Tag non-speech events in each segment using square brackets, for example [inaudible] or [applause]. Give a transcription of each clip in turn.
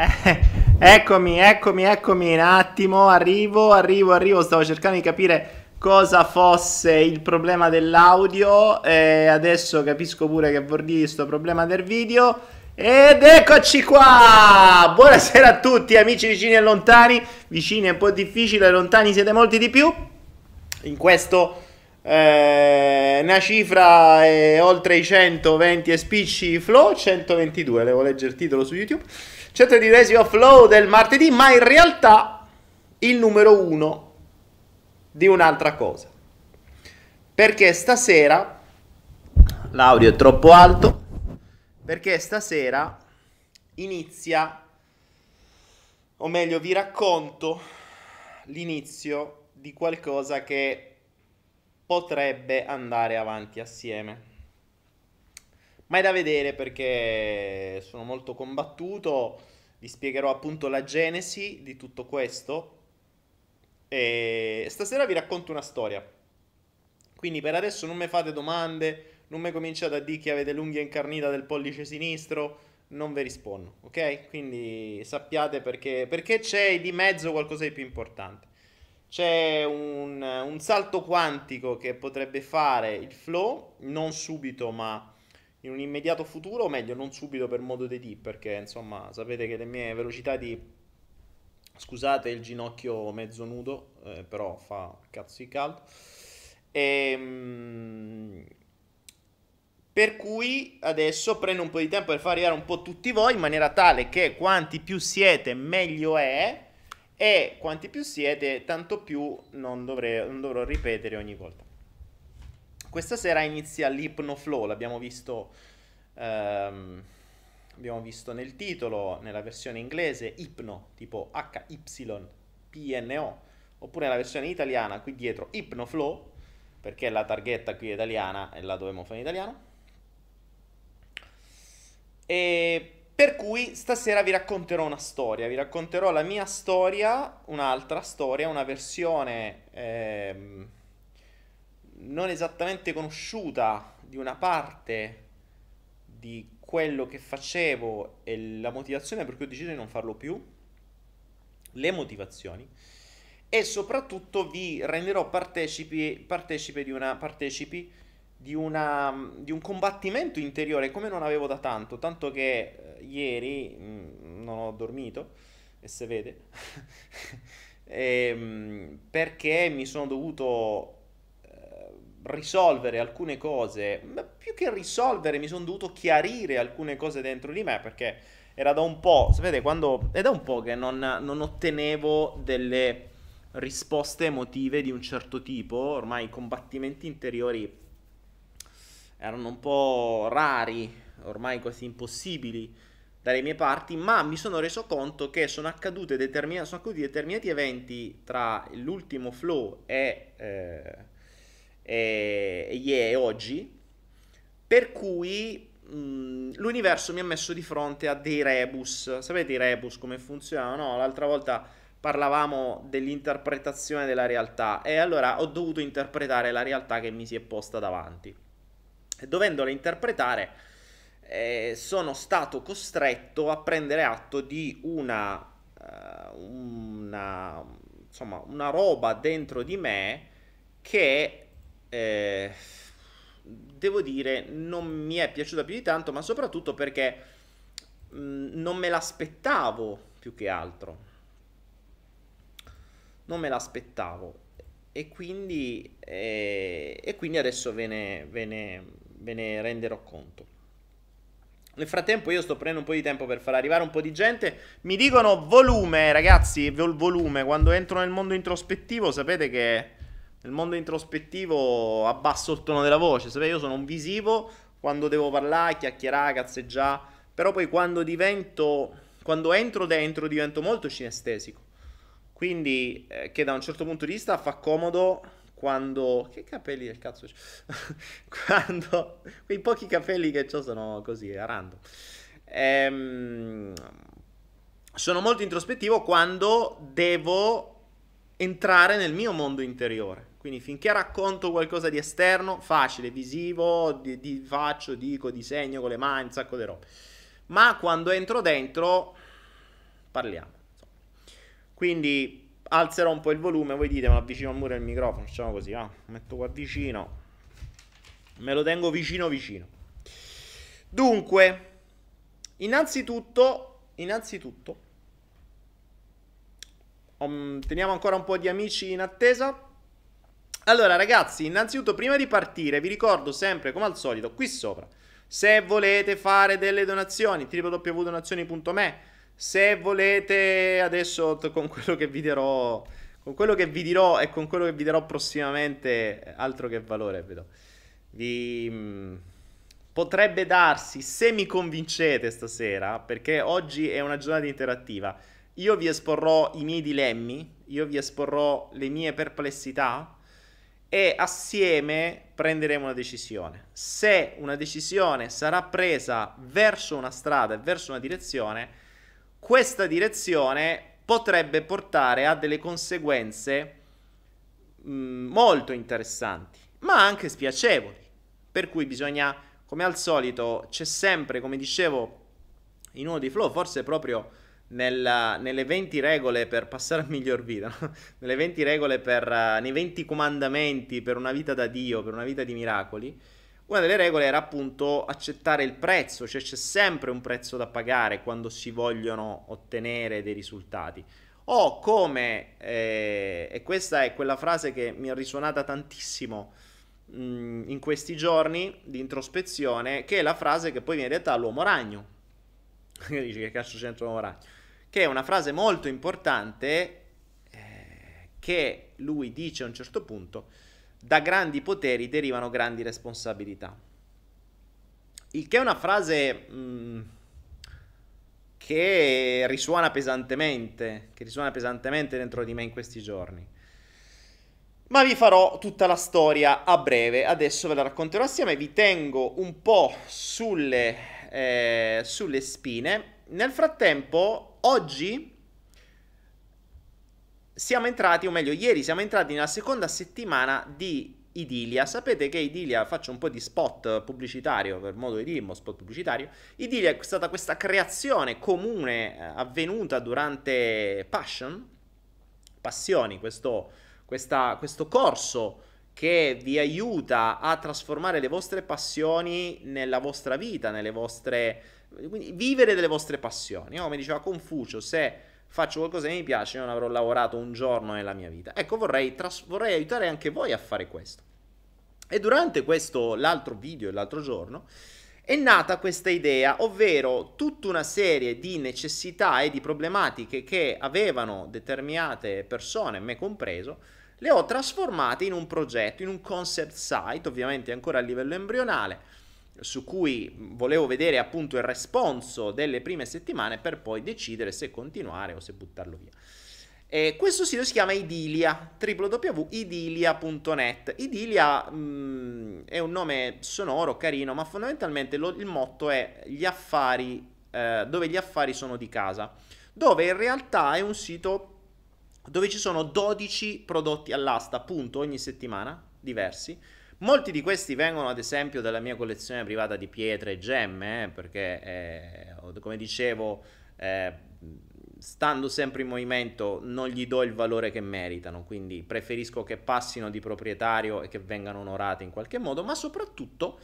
Eh, eccomi, eccomi, eccomi un attimo, arrivo, arrivo, arrivo, stavo cercando di capire cosa fosse il problema dell'audio e adesso capisco pure che vuol dire problema del video. Ed eccoci qua! Buonasera a tutti amici vicini e lontani, vicini è un po' difficile, lontani siete molti di più. In questo eh, una cifra è oltre i 120 e spicci flow, 122, devo leggere il titolo su YouTube. 122 flow del martedì, ma in realtà il numero 1 di un'altra cosa. Perché stasera l'audio è troppo alto, perché stasera inizia, o meglio vi racconto l'inizio di qualcosa che potrebbe andare avanti assieme. Ma è da vedere perché sono molto combattuto, vi spiegherò appunto la genesi di tutto questo e stasera vi racconto una storia. Quindi per adesso non mi fate domande, non mi cominciate a dire che avete l'unghia incarnita del pollice sinistro, non vi rispondo, ok? Quindi sappiate perché, perché c'è di mezzo qualcosa di più importante. C'è un, un salto quantico che potrebbe fare il flow, non subito ma in un immediato futuro, o meglio, non subito per modo di D, perché insomma sapete che le mie velocità di... Scusate il ginocchio mezzo nudo, eh, però fa cazzo di caldo. E, ehm, per cui adesso prendo un po' di tempo per far arrivare un po' tutti voi in maniera tale che quanti più siete meglio è e quanti più siete tanto più non, dovrei, non dovrò ripetere ogni volta. Questa sera inizia l'Hypnoflow, l'abbiamo visto, ehm, abbiamo visto nel titolo, nella versione inglese, Hypno, tipo H-Y-P-N-O, oppure nella versione italiana, qui dietro, Hypnoflow, perché la targhetta qui è italiana e la dovremmo fare in italiano. E per cui stasera vi racconterò una storia, vi racconterò la mia storia, un'altra storia, una versione... Ehm, non esattamente conosciuta di una parte di quello che facevo e la motivazione per cui ho deciso di non farlo più, le motivazioni e soprattutto vi renderò partecipi, partecipe di una, partecipi di, una, di un combattimento interiore come non avevo da tanto, tanto che eh, ieri mh, mm, non ho dormito e se vede e, [laughs] ehm, mh, perché mi sono dovuto risolvere alcune cose, ma più che risolvere mi sono dovuto chiarire alcune cose dentro di me perché era da un po', sapete, quando è da un po' che non, non ottenevo delle risposte emotive di un certo tipo, ormai i combattimenti interiori erano un po' rari, ormai quasi impossibili dalle mie parti, ma mi sono reso conto che sono, determin- sono accaduti determinati eventi tra l'ultimo flow e... Eh, e, e oggi, per cui mh, l'universo mi ha messo di fronte a dei rebus. Sapete i rebus come funzionano? No? L'altra volta parlavamo dell'interpretazione della realtà e allora ho dovuto interpretare la realtà che mi si è posta davanti. E dovendola interpretare eh, sono stato costretto a prendere atto di una, uh, una, insomma, una roba dentro di me che eh, devo dire, non mi è piaciuta più di tanto, ma soprattutto perché mh, mm, non me l'aspettavo più che altro. Non me l'aspettavo. E quindi, eh, e quindi adesso ve ne, ve, ne, ve ne renderò conto. Nel frattempo io sto prendendo un po' di tempo per far arrivare un po' di gente. Mi dicono volume, ragazzi, volume. Quando entro nel mondo introspettivo sapete che nel mondo introspettivo abbasso il tono della voce. Sapete, io sono un visivo quando devo parlare, chiacchierare, cazzeggiare. Però poi quando divento. Quando entro dentro divento molto cinestesico. Quindi, eh, che da un certo punto di vista fa comodo quando. Che capelli del cazzo c'è? [laughs] quando. Quei pochi capelli che ho sono così, a random. Ehm, sono molto introspettivo quando devo entrare nel mio mondo interiore. Quindi finché racconto qualcosa di esterno, facile, visivo, di, di faccio, dico, disegno con le mani, un sacco di robe. Ma quando entro dentro, parliamo. Quindi alzerò un po' il volume, voi dite, ma avvicino al muro il microfono, facciamo così, ah, metto qua vicino, me lo tengo vicino vicino. Dunque, innanzitutto, innanzitutto, um, teniamo ancora un po' di amici in attesa. Allora, ragazzi, innanzitutto, prima di partire, vi ricordo sempre, come al solito, qui sopra, se volete fare delle donazioni, www.donazioni.me, se volete, adesso con quello che vi dirò, con quello che vi dirò e con quello che vi darò prossimamente, altro che valore, vedo. Vi... Mm, potrebbe darsi, se mi convincete stasera, perché oggi è una giornata interattiva, io vi esporrò i miei dilemmi, io vi esporrò le mie perplessità e assieme prenderemo una decisione. Se una decisione sarà presa verso una strada e verso una direzione, questa direzione potrebbe portare a delle conseguenze mh, mm, molto interessanti, ma anche spiacevoli. Per cui bisogna, come al solito, c'è sempre, come dicevo in uno dei flow, forse proprio nella, nelle 20 regole per passare a miglior vita, [laughs] nelle 20 regole per, uh, nei 20 comandamenti per una vita da Dio, per una vita di miracoli, una delle regole era appunto accettare il prezzo, cioè c'è sempre un prezzo da pagare quando si vogliono ottenere dei risultati. O come, eh, e questa è quella frase che mi è risuonata tantissimo mh, mm, in questi giorni di introspezione, che è la frase che poi viene detta all'uomo ragno. [laughs] Che dici che cazzo c'entra l'uomo ragno? Che è una frase molto importante eh, che lui dice a un certo punto, da grandi poteri derivano grandi responsabilità. Il che è una frase mh, mm, che risuona pesantemente, che risuona pesantemente dentro di me in questi giorni. Ma vi farò tutta la storia a breve, adesso ve la racconterò assieme, vi tengo un po' sulle, eh, sulle spine. Nel frattempo oggi siamo entrati, o meglio, ieri siamo entrati nella seconda settimana di Idilia. Sapete che Idilia, faccio un po' di spot pubblicitario, per modo di dire, un spot pubblicitario. Idilia è stata questa creazione comune eh, avvenuta durante Passion, Passioni, questo, questa, questo corso che vi aiuta a trasformare le vostre passioni nella vostra vita, nelle vostre quindi vivere delle vostre passioni. No? Come diceva Confucio, se faccio qualcosa che mi piace, non avrò lavorato un giorno nella mia vita. Ecco, vorrei, tras- vorrei aiutare anche voi a fare questo. E durante questo, l'altro video, l'altro giorno, è nata questa idea, ovvero tutta una serie di necessità e di problematiche che avevano determinate persone, me compreso, le ho trasformate in un progetto, in un concept site, ovviamente ancora a livello embrionale, su cui volevo vedere appunto il responso delle prime settimane per poi decidere se continuare o se buttarlo via. E questo sito si chiama Idilia, www.idilia.net. Idilia mh, è un nome sonoro, carino, ma fondamentalmente lo, il motto è gli affari, eh, dove gli affari sono di casa, dove in realtà è un sito dove ci sono 12 prodotti all'asta, appunto, ogni settimana, diversi, Molti di questi vengono ad esempio dalla mia collezione privata di pietre e gemme, eh, perché eh, come dicevo, eh, stando sempre in movimento non gli do il valore che meritano, quindi preferisco che passino di proprietario e che vengano onorate in qualche modo, ma soprattutto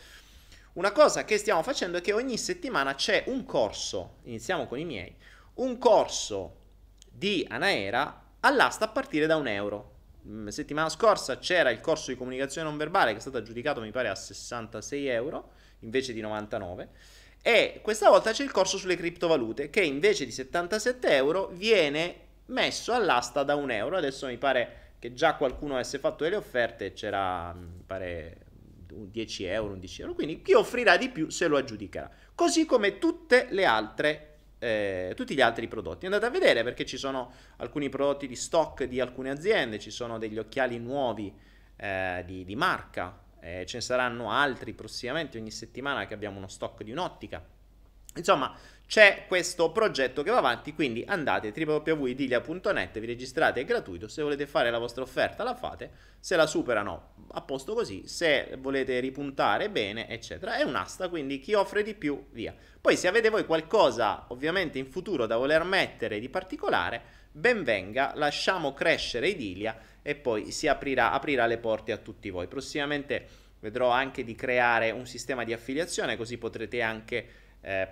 una cosa che stiamo facendo è che ogni settimana c'è un corso, iniziamo con i miei, un corso di Anaera all'asta a partire da un euro. Mm, settimana scorsa c'era il corso di comunicazione non verbale che è stato aggiudicato mi pare a 66 euro invece di 99 e questa volta c'è il corso sulle criptovalute che invece di 77 euro viene messo all'asta da un euro. Adesso mi pare che già qualcuno avesse fatto delle offerte c'era mi pare 10 euro 11 euro. Quindi chi offrirà di più se lo aggiudicherà. Così come tutte le altre eh, tutti gli altri prodotti. Andate a vedere perché ci sono alcuni prodotti di stock di alcune aziende, ci sono degli occhiali nuovi eh, di, di, marca, eh, ce ne saranno altri prossimamente ogni settimana che abbiamo uno stock di un'ottica. Insomma, c'è questo progetto che va avanti, quindi andate www.idilia.net, vi registrate, è gratuito, se volete fare la vostra offerta la fate, se la superano a posto così, se volete ripuntare bene, eccetera. È un'asta, quindi chi offre di più, via. Poi se avete voi qualcosa, ovviamente in futuro, da voler mettere di particolare, ben venga, lasciamo crescere Idilia e poi si aprirà, aprirà le porte a tutti voi. Prossimamente vedrò anche di creare un sistema di affiliazione, così potrete anche eh,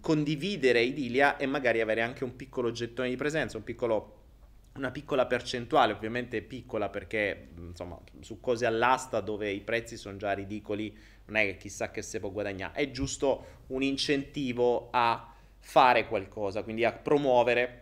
condividere Idilia e magari avere anche un piccolo gettone di presenza, un piccolo, una piccola percentuale, ovviamente piccola perché insomma su cose all'asta dove i prezzi sono già ridicoli non è che chissà che se può guadagnare, è giusto un incentivo a fare qualcosa, quindi a promuovere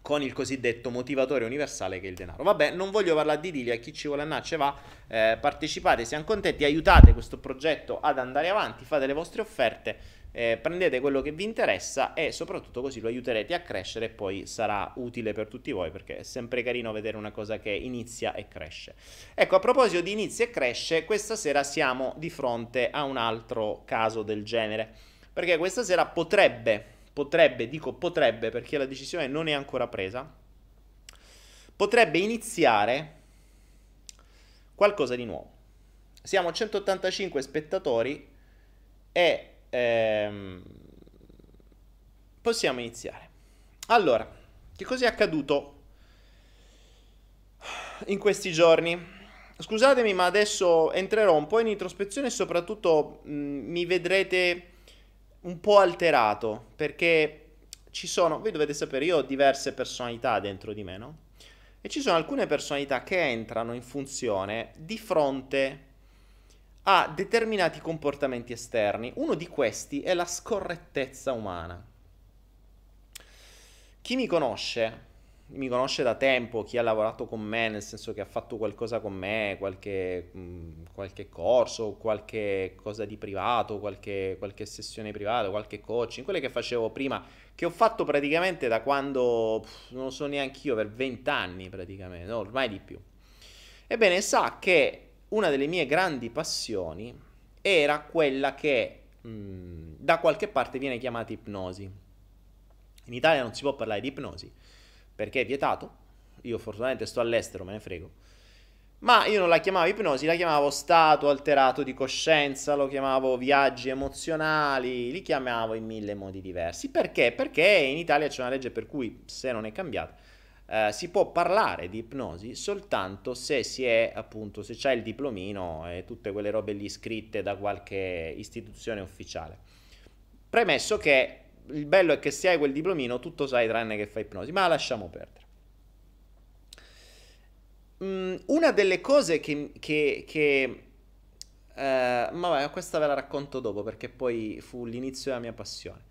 con il cosiddetto motivatore universale che è il denaro. Vabbè, non voglio parlare di Dilia, chi ci vuole andare ce va, eh, partecipate, siamo contenti, aiutate questo progetto ad andare avanti, fate le vostre offerte eh, prendete quello che vi interessa e soprattutto così lo aiuterete a crescere e poi sarà utile per tutti voi perché è sempre carino vedere una cosa che inizia e cresce. Ecco, a proposito di inizia e cresce, questa sera siamo di fronte a un altro caso del genere, perché questa sera potrebbe, potrebbe, dico potrebbe perché la decisione non è ancora presa, potrebbe iniziare qualcosa di nuovo. Siamo 185 spettatori e ehm, possiamo iniziare. Allora, che cosa è accaduto in questi giorni? Scusatemi, ma adesso entrerò un po' in introspezione e soprattutto mh, mi vedrete un po' alterato perché ci sono, voi dovete sapere, io ho diverse personalità dentro di me, no? E ci sono alcune personalità che entrano in funzione di fronte ha determinati comportamenti esterni. Uno di questi è la scorrettezza umana. Chi mi conosce, mi conosce da tempo, chi ha lavorato con me, nel senso che ha fatto qualcosa con me, qualche, mh, qualche corso, qualche cosa di privato, qualche, qualche sessione privata, qualche coaching, quelle che facevo prima, che ho fatto praticamente da quando, pff, non lo so neanche io, per vent'anni praticamente, no, ormai di più. Ebbene, sa che una delle mie grandi passioni era quella che mh, mm, da qualche parte viene chiamata ipnosi. In Italia non si può parlare di ipnosi perché è vietato. Io fortunatamente sto all'estero, me ne frego. Ma io non la chiamavo ipnosi, la chiamavo stato alterato di coscienza, lo chiamavo viaggi emozionali, li chiamavo in mille modi diversi. Perché? Perché in Italia c'è una legge per cui, se non è cambiata, eh, si può parlare di ipnosi soltanto se si è appunto se c'è il diplomino e tutte quelle robe lì scritte da qualche istituzione ufficiale. Premesso che il bello è che se hai quel diplomino tutto sai tranne che fa ipnosi, ma lasciamo perdere. Mm, una delle cose che, che, che eh, ma questa ve la racconto dopo perché poi fu l'inizio della mia passione.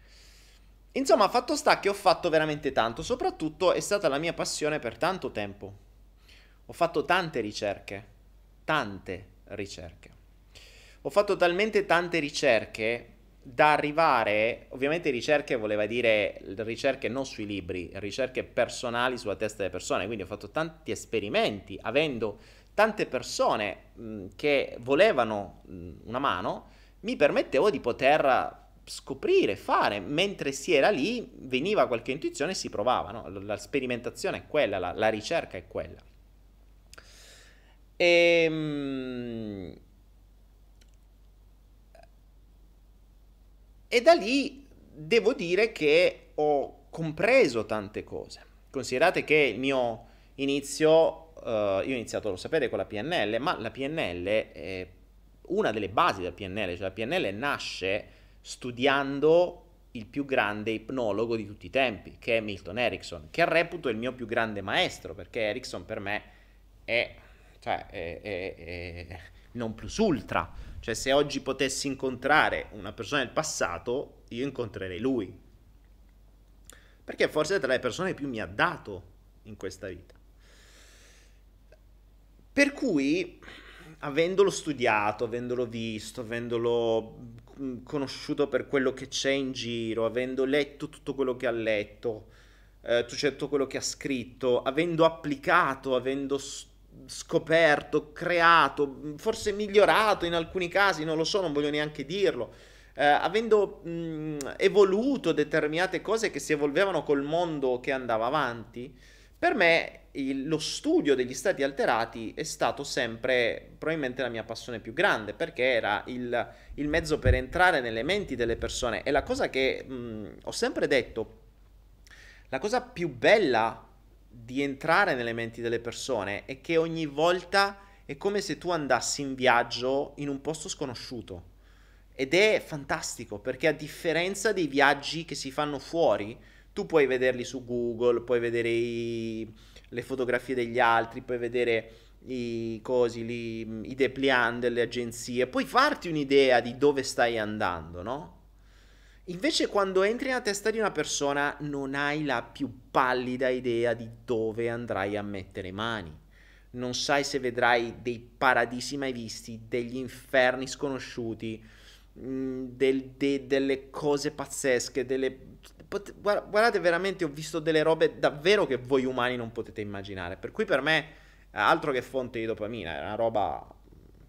Insomma, fatto sta che ho fatto veramente tanto, soprattutto è stata la mia passione per tanto tempo. Ho fatto tante ricerche, tante ricerche. Ho fatto talmente tante ricerche da arrivare, ovviamente ricerche voleva dire ricerche non sui libri, ricerche personali sulla testa delle persone, quindi ho fatto tanti esperimenti, avendo tante persone mh, che volevano mh, una mano, mi permettevo di poter scoprire, fare, mentre si era lì veniva qualche intuizione e si provava, no? la sperimentazione è quella, la, la ricerca è quella. E, ehm, e da lì devo dire che ho compreso tante cose. Considerate che il mio inizio, uh, io ho iniziato, lo sapete, con la PNL, ma la PNL è una delle basi della PNL, cioè la PNL nasce studiando il più grande ipnologo di tutti i tempi, che è Milton Erickson, che reputo il mio più grande maestro, perché Erickson per me è, cioè, è, è, è non plus ultra. Cioè, se oggi potessi incontrare una persona del passato, io incontrerei lui. Perché forse è tra le persone più mi ha dato in questa vita. Per cui, avendolo studiato, avendolo visto, avendolo conosciuto per quello che c'è in giro, avendo letto tutto quello che ha letto, eh, tutto quello che ha scritto, avendo applicato, avendo scoperto, creato, forse migliorato in alcuni casi, non lo so, non voglio neanche dirlo, eh, avendo mh, evoluto determinate cose che si evolvevano col mondo che andava avanti, per me il, lo studio degli stati alterati è stato sempre probabilmente la mia passione più grande perché era il, il mezzo per entrare nelle menti delle persone e la cosa che mh, ho sempre detto, la cosa più bella di entrare nelle menti delle persone è che ogni volta è come se tu andassi in viaggio in un posto sconosciuto. Ed è fantastico perché a differenza dei viaggi che si fanno fuori, tu puoi vederli su Google, puoi vedere i, le fotografie degli altri, puoi vedere i cosi, li, i dépliant delle agenzie, puoi farti un'idea di dove stai andando, no? Invece quando entri nella testa di una persona non hai la più pallida idea di dove andrai a mettere mani. Non sai se vedrai dei paradisi mai visti, degli inferni sconosciuti, mm, del, de, delle cose pazzesche, delle... Guardate, veramente ho visto delle robe davvero che voi umani non potete immaginare. Per cui per me, altro che fonte di dopamina, è una roba...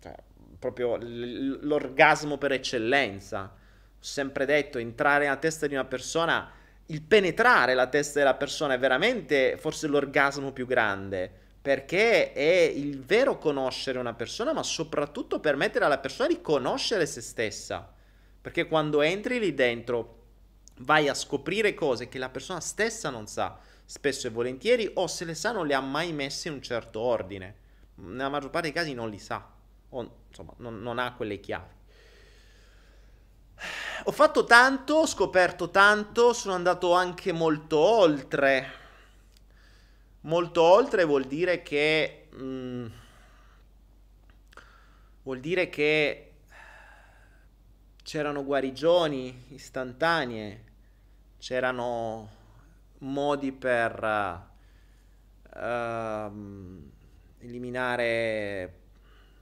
Cioè, proprio l'orgasmo per eccellenza ho sempre detto, entrare nella testa di una persona, il penetrare la testa della persona è veramente forse l'orgasmo più grande, perché è il vero conoscere una persona, ma soprattutto permettere alla persona di conoscere se stessa. Perché quando entri lì dentro vai a scoprire cose che la persona stessa non sa, spesso e volentieri, o se le sa non le ha mai messe in un certo ordine. Nella maggior parte dei casi non li sa, o insomma non, non ha quelle chiavi ho fatto tanto, ho scoperto tanto, sono andato anche molto oltre. Molto oltre vuol dire che... Mm, vuol dire che c'erano guarigioni istantanee, c'erano modi per uh, eliminare,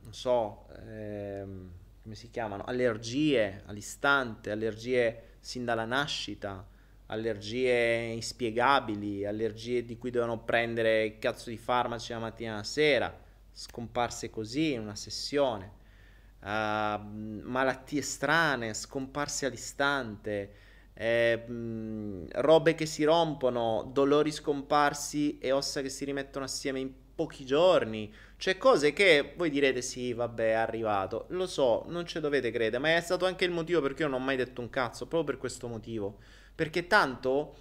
non so, ehm, come si chiamano, allergie all'istante, allergie sin dalla nascita, allergie inspiegabili, allergie di cui dovevano prendere il cazzo di farmaci la mattina e la sera, scomparse così in una sessione, uh, malattie strane, scomparse all'istante, eh, mh, robe che si rompono, dolori scomparsi e ossa che si rimettono assieme in pochi giorni, cioè cose che voi direte sì, vabbè, è arrivato. Lo so, non ci dovete credere, ma è stato anche il motivo perché io non ho mai detto un cazzo, proprio per questo motivo. Perché tanto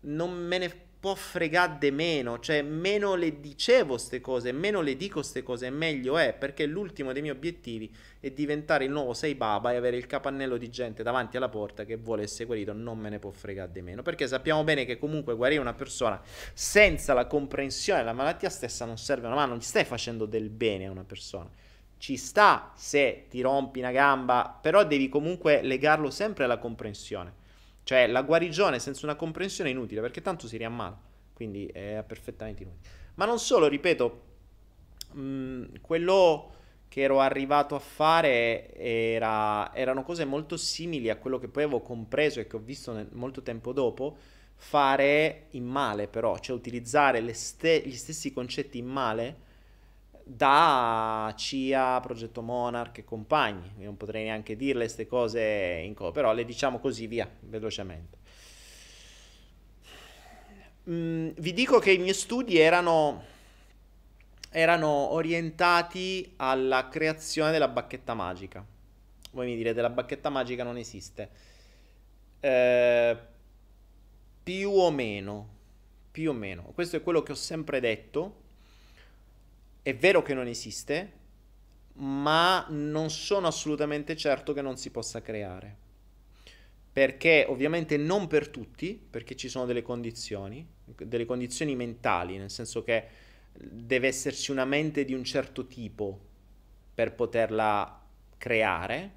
non me ne può fregare de meno, cioè meno le dicevo queste cose, meno le dico queste cose, meglio è, perché l'ultimo dei miei obiettivi è diventare il nuovo Sei Baba e avere il capannello di gente davanti alla porta che vuole essere guarito, non me ne può fregare di meno, perché sappiamo bene che comunque guarire una persona senza la comprensione della malattia stessa non serve una mano, non stai facendo del bene a una persona. Ci sta se ti rompi una gamba, però devi comunque legarlo sempre alla comprensione. Cioè la guarigione senza una comprensione è inutile perché tanto si riammala, quindi è perfettamente inutile. Ma non solo, ripeto, mh, mm, quello che ero arrivato a fare era, erano cose molto simili a quello che poi avevo compreso e che ho visto nel, molto tempo dopo, fare in male però, cioè utilizzare ste- gli stessi concetti in male da CIA, Progetto Monarch e compagni. Io non potrei neanche dirle queste cose in co, però le diciamo così via, velocemente. Mm, vi dico che i miei studi erano, erano orientati alla creazione della bacchetta magica. Voi mi direte, la bacchetta magica non esiste. Eh, più o meno, più o meno. Questo è quello che ho sempre detto è vero che non esiste, ma non sono assolutamente certo che non si possa creare. Perché ovviamente non per tutti, perché ci sono delle condizioni, delle condizioni mentali, nel senso che deve esserci una mente di un certo tipo per poterla creare,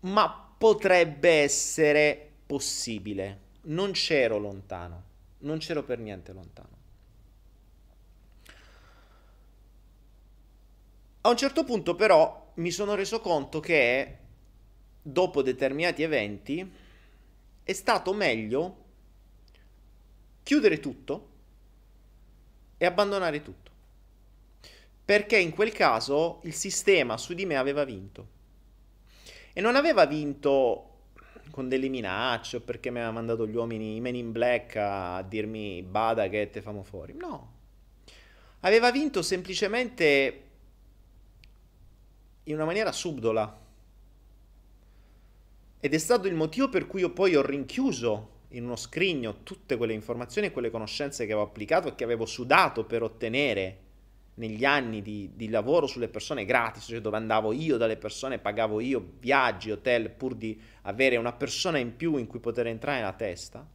ma potrebbe essere possibile. Non c'ero lontano, non c'ero per niente lontano. A un certo punto però mi sono reso conto che dopo determinati eventi è stato meglio chiudere tutto e abbandonare tutto. Perché in quel caso il sistema su di me aveva vinto. E non aveva vinto con delle minacce perché mi aveva mandato gli uomini, i men in black a dirmi bada che te famo fuori. No. Aveva vinto semplicemente in una maniera subdola. Ed è stato il motivo per cui io poi ho rinchiuso in uno scrigno tutte quelle informazioni e quelle conoscenze che avevo applicato e che avevo sudato per ottenere negli anni di, di, lavoro sulle persone gratis, cioè dove andavo io dalle persone, pagavo io viaggi, hotel, pur di avere una persona in più in cui poter entrare nella testa.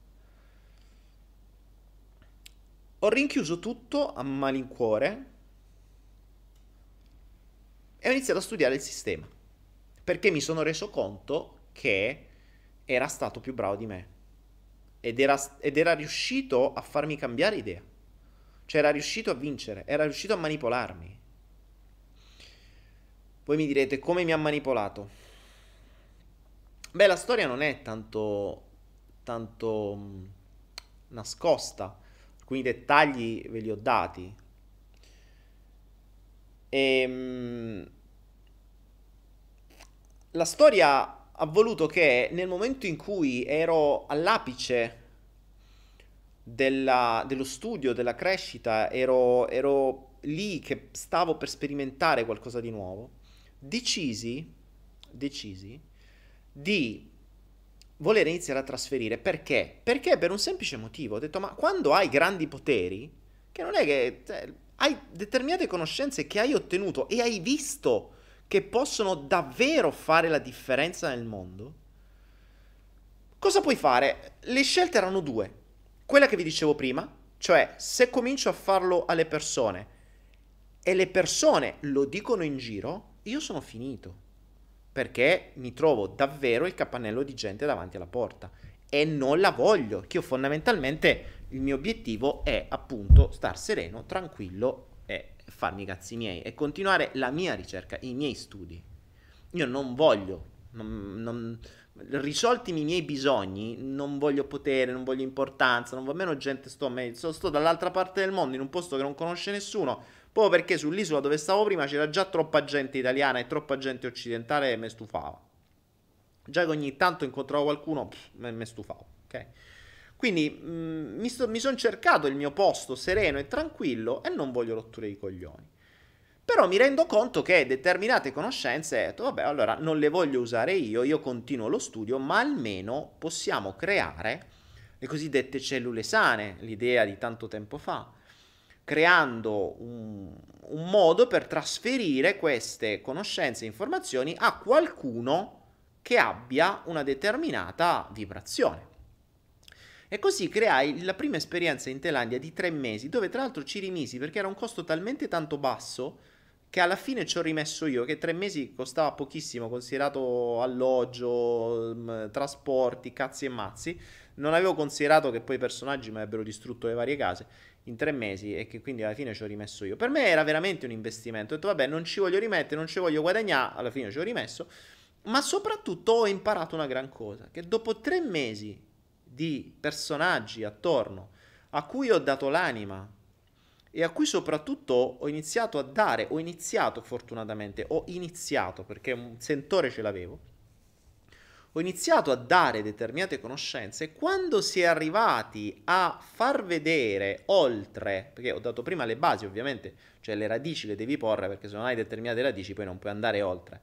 Ho rinchiuso tutto a malincuore e ho iniziato a studiare il sistema, perché mi sono reso conto che era stato più bravo di me ed era, ed era riuscito a farmi cambiare idea. Cioè era riuscito a vincere, era riuscito a manipolarmi. Voi mi direte come mi ha manipolato. Beh, la storia non è tanto, tanto nascosta, alcuni dettagli ve li ho dati. E, ehm, la storia ha voluto che nel momento in cui ero all'apice della, dello studio, della crescita, ero, ero lì che stavo per sperimentare qualcosa di nuovo, decisi, decisi di voler iniziare a trasferire. Perché? Perché per un semplice motivo. Ho detto, ma quando hai grandi poteri, che non è che cioè, hai determinate conoscenze che hai ottenuto e hai visto che possono davvero fare la differenza nel mondo, cosa puoi fare? Le scelte erano due quella che vi dicevo prima, cioè se comincio a farlo alle persone e le persone lo dicono in giro, io sono finito. Perché mi trovo davvero il capannello di gente davanti alla porta e non la voglio. Che io fondamentalmente il mio obiettivo è appunto star sereno, tranquillo e farmi i cazzi miei e continuare la mia ricerca, i miei studi. Io non voglio, non, non, risoltimi i miei bisogni, non voglio potere, non voglio importanza, non voglio meno gente, sto, sto, sto dall'altra parte del mondo in un posto che non conosce nessuno, proprio perché sull'isola dove stavo prima c'era già troppa gente italiana e troppa gente occidentale e mi stufava. Già che ogni tanto incontravo qualcuno, mi stufavo, ok? Quindi mh, mm, mi, mi sono cercato il mio posto sereno e tranquillo e non voglio rotture di coglioni. Però mi rendo conto che determinate conoscenze, detto, vabbè, allora non le voglio usare io, io continuo lo studio, ma almeno possiamo creare le cosiddette cellule sane, l'idea di tanto tempo fa, creando un, un modo per trasferire queste conoscenze e informazioni a qualcuno che abbia una determinata vibrazione. E così creai la prima esperienza in Thailandia di tre mesi, dove tra l'altro ci rimisi perché era un costo talmente tanto basso che alla fine ci ho rimesso io, che tre mesi costava pochissimo, considerato alloggio, mh, trasporti, cazzi e mazzi. Non avevo considerato che poi i personaggi mi avrebbero distrutto le varie case in tre mesi e che quindi alla fine ci ho rimesso io. Per me era veramente un investimento. Ho detto, vabbè, non ci voglio rimettere, non ci voglio guadagnare, alla fine ci ho rimesso. Ma soprattutto ho imparato una gran cosa, che dopo tre mesi di personaggi attorno a cui ho dato l'anima, e a cui soprattutto ho iniziato a dare, ho iniziato fortunatamente, ho iniziato perché un sentore ce l'avevo, ho iniziato a dare determinate conoscenze quando si è arrivati a far vedere oltre, perché ho dato prima le basi ovviamente, cioè le radici le devi porre perché se non hai determinate radici poi non puoi andare oltre.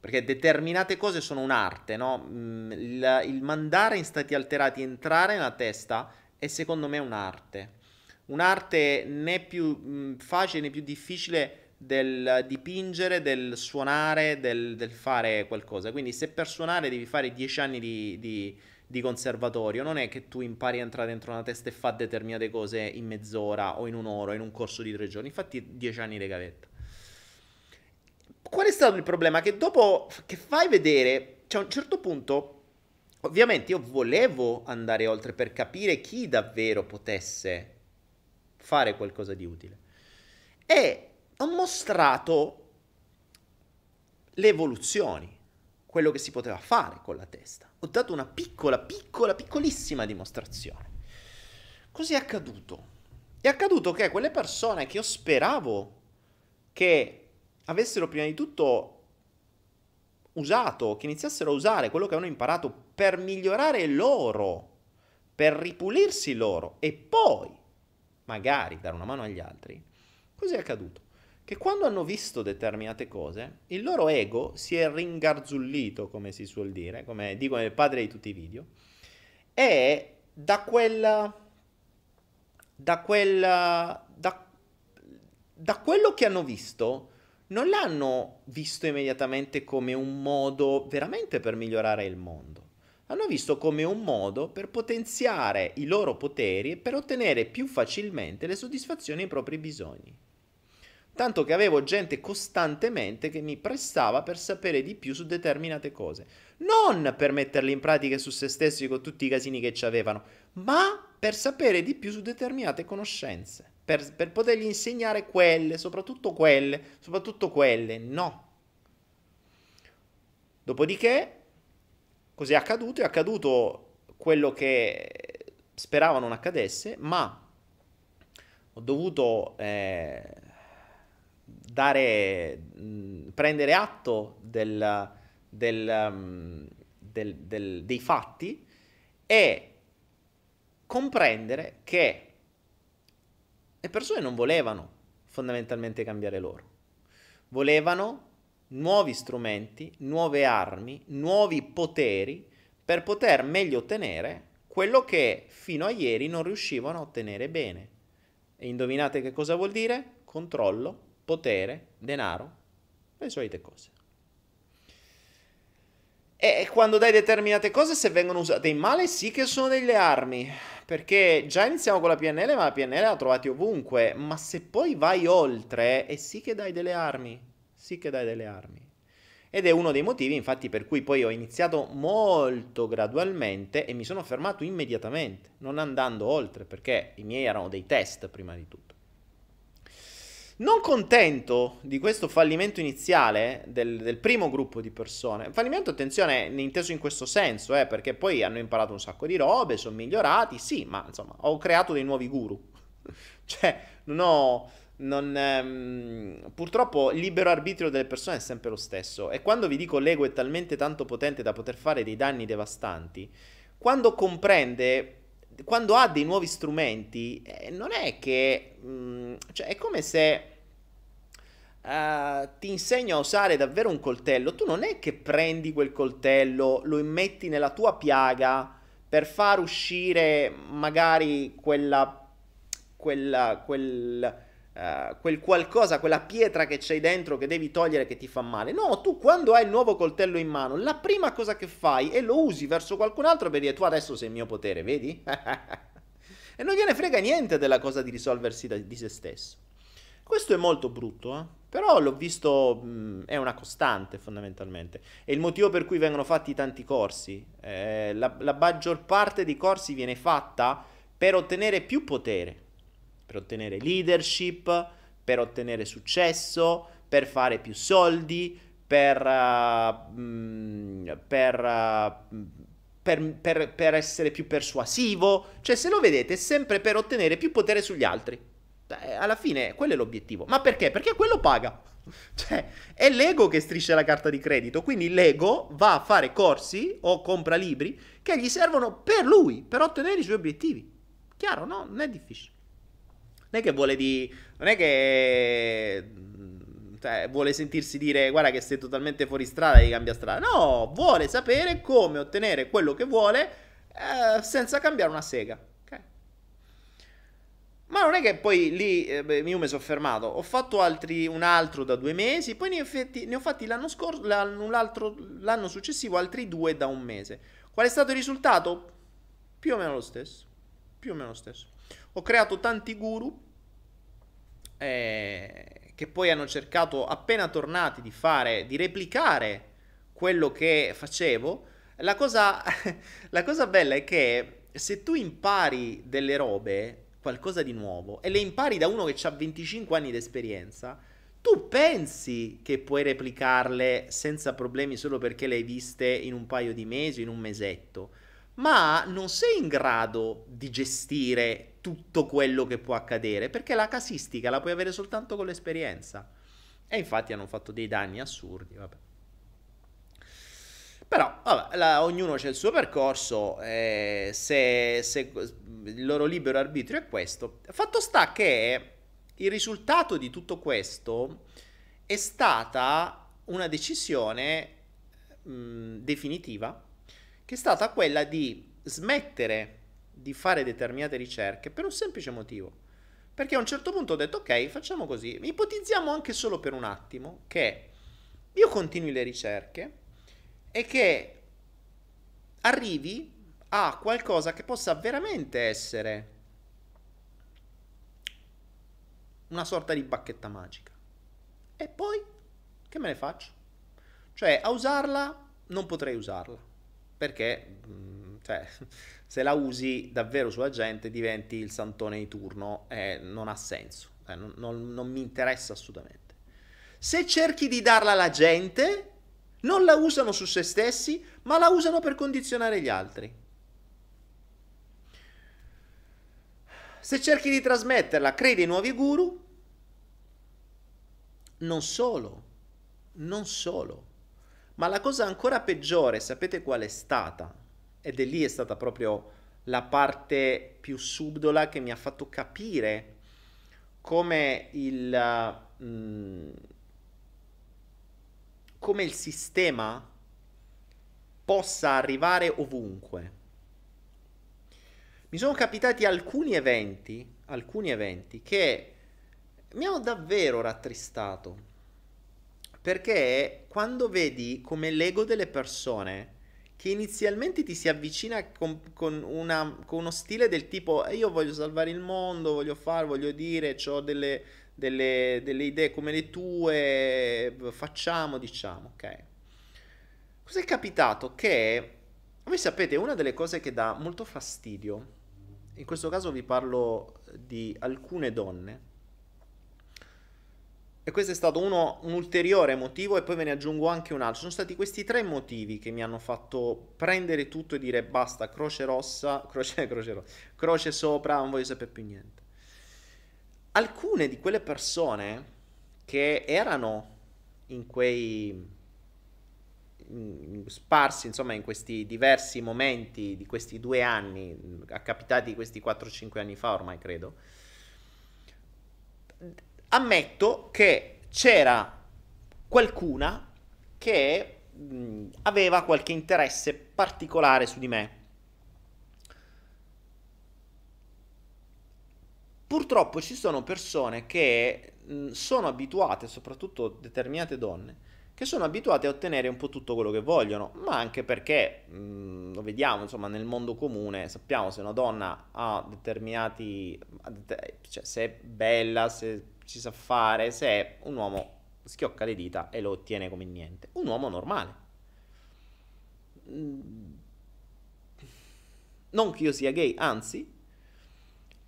Perché determinate cose sono un'arte, no? Mm, il, il mandare in stati alterati, entrare nella testa è secondo me un'arte un'arte né più mh, facile né più difficile del dipingere, del suonare, del, del, fare qualcosa. Quindi se per suonare devi fare 10 anni di, di, di, conservatorio, non è che tu impari a entrare dentro una testa e fa determinate cose in mezz'ora o in un'ora o in un corso di tre giorni. Infatti 10 anni di gavetta. Qual è stato il problema? Che dopo che fai vedere, cioè a un certo punto, ovviamente io volevo andare oltre per capire chi davvero potesse fare qualcosa di utile. E ho mostrato le evoluzioni, quello che si poteva fare con la testa. Ho dato una piccola, piccola, piccolissima dimostrazione. Così è accaduto. È accaduto che quelle persone che io speravo che avessero prima di tutto usato, che iniziassero a usare quello che avevano imparato per migliorare loro, per ripulirsi loro e poi magari dare una mano agli altri, cos'è accaduto? Che quando hanno visto determinate cose, il loro ego si è ringarzullito, come si suol dire, come dicono il padre di tutti i video, e da quella... da quella... da, da quello che hanno visto, non l'hanno visto immediatamente come un modo veramente per migliorare il mondo. Hanno visto come un modo per potenziare i loro poteri e per ottenere più facilmente le soddisfazioni ai propri bisogni. Tanto che avevo gente costantemente che mi prestava per sapere di più su determinate cose. Non per metterle in pratica su se stessi con tutti i casini che ci avevano, ma per sapere di più su determinate conoscenze per, per potergli insegnare quelle, soprattutto quelle, soprattutto quelle. No. Dopodiché, cos'è accaduto? È accaduto quello che speravo non accadesse, ma ho dovuto eh, dare, mh, prendere atto del, del, um, del, dei fatti e comprendere che le persone non volevano fondamentalmente cambiare loro. Volevano nuovi strumenti, nuove armi, nuovi poteri per poter meglio ottenere quello che fino a ieri non riuscivano a ottenere bene. E indovinate che cosa vuol dire? Controllo, potere, denaro, le solite cose. E quando dai determinate cose, se vengono usate in male, sì che sono delle armi. Perché già iniziamo con la PNL, ma la PNL la trovate ovunque. Ma se poi vai oltre, è sì che dai delle armi. Sì che dai delle armi. Ed è uno dei motivi, infatti, per cui poi ho iniziato molto gradualmente e mi sono fermato immediatamente, non andando oltre, perché i miei erano dei test prima di tutto. Non contento di questo fallimento iniziale del, del, primo gruppo di persone, fallimento, attenzione, inteso in questo senso, eh, perché poi hanno imparato un sacco di robe, sono migliorati, sì, ma insomma, ho creato dei nuovi guru. [laughs] cioè, non ho... Non, ehm, purtroppo il libero arbitrio delle persone è sempre lo stesso e quando vi dico l'ego è talmente tanto potente da poter fare dei danni devastanti, quando comprende quando ha dei nuovi strumenti, eh, non è che... Mh, mm, cioè, è come se uh, ti insegno a usare davvero un coltello. Tu non è che prendi quel coltello, lo immetti nella tua piaga per far uscire magari quella... quella... quel Uh, quel qualcosa, quella pietra che c'hai dentro che devi togliere che ti fa male. No, tu quando hai il nuovo coltello in mano, la prima cosa che fai è lo usi verso qualcun altro per dire tu adesso sei il mio potere, vedi? [laughs] e non gliene frega niente della cosa di risolversi da, di se stesso. Questo è molto brutto, eh? però l'ho visto, mh, è una costante fondamentalmente. È il motivo per cui vengono fatti tanti corsi. Eh, la, la maggior parte dei corsi viene fatta per ottenere più potere per ottenere leadership, per ottenere successo, per fare più soldi, per, uh, per, uh, per, per, per essere più persuasivo. Cioè, se lo vedete, è sempre per ottenere più potere sugli altri. Beh, alla fine, quello è l'obiettivo. Ma perché? Perché quello paga. [laughs] Cioè, è l'ego che striscia la carta di credito. Quindi l'ego va a fare corsi o compra libri che gli servono per lui, per ottenere i suoi obiettivi. Chiaro, no? Non è difficile. Non è che vuole di... Non è che... Cioè, vuole sentirsi dire guarda che sei totalmente fuori strada e cambia strada. No, vuole sapere come ottenere quello che vuole eh, senza cambiare una sega. Ma non è che poi lì eh, io mi sono fermato, ho fatto altri, un altro da due mesi, poi ne ho fatti, ne ho fatti l'anno, scorso, l'anno, l'anno successivo altri due da un mese. Qual è stato il risultato? Più o meno lo stesso. Più o meno lo stesso. Ho creato tanti guru eh, che poi hanno cercato, appena tornati, di fare, di replicare quello che facevo. La cosa, [laughs] la cosa bella è che se tu impari delle robe, qualcosa di nuovo, e le impari da uno che ha 25 anni di esperienza, tu pensi che puoi replicarle senza problemi solo perché le hai viste in un paio di mesi, in un mesetto ma non sei in grado di gestire tutto quello che può accadere, perché la casistica la puoi avere soltanto con l'esperienza. E infatti hanno fatto dei danni assurdi, vabbè. Però, vabbè, la, ognuno c'è il suo percorso, eh, se, se, il loro libero arbitrio è questo. Fatto sta che il risultato di tutto questo è stata una decisione mh, definitiva, che è stata quella di smettere di fare determinate ricerche per un semplice motivo. Perché a un certo punto ho detto, ok, facciamo così, ipotizziamo anche solo per un attimo che io continui le ricerche e che arrivi a qualcosa che possa veramente essere una sorta di bacchetta magica. E poi che me ne faccio? Cioè, a usarla non potrei usarla. Perché, mm, cioè, se la usi davvero sulla gente diventi il santone di turno e non ha senso. Eh, non, non, non mi interessa assolutamente. Se cerchi di darla alla gente, non la usano su se stessi, ma la usano per condizionare gli altri. Se cerchi di trasmetterla, crei dei nuovi guru. Non solo, non solo, ma la cosa ancora peggiore, sapete qual è stata? Ed è lì è stata proprio la parte più subdola che mi ha fatto capire come il, mm, come il sistema possa arrivare ovunque. Mi sono capitati alcuni eventi, alcuni eventi che mi hanno davvero rattristato. Perché quando vedi come l'ego delle persone che inizialmente ti si avvicina con, con, una, con uno stile del tipo io voglio salvare il mondo, voglio fare, voglio dire, ho delle, delle, delle idee come le tue, facciamo, diciamo, ok. Cos'è capitato? Che voi sapete, una delle cose che dà molto fastidio, in questo caso vi parlo di alcune donne, e questo è stato uno, un ulteriore motivo e poi ve ne aggiungo anche un altro. Sono stati questi tre motivi che mi hanno fatto prendere tutto e dire basta, croce rossa, [laughs] croce, croce rossa, croce sopra, non voglio sapere più niente. Alcune di quelle persone che erano in quei sparsi insomma in questi diversi momenti di questi due anni, capitati questi 4-5 anni fa ormai credo, ammetto che c'era qualcuna che mh, aveva qualche interesse particolare su di me. Purtroppo ci sono persone che mh, sono abituate, soprattutto determinate donne, che sono abituate a ottenere un po' tutto quello che vogliono, ma anche perché mh, lo vediamo, insomma, nel mondo comune, sappiamo se una donna ha determinati cioè se è bella, se ci sa fare, se un uomo schiocca le dita e lo ottiene come niente. Un uomo normale. Mm. Non che io sia gay, anzi,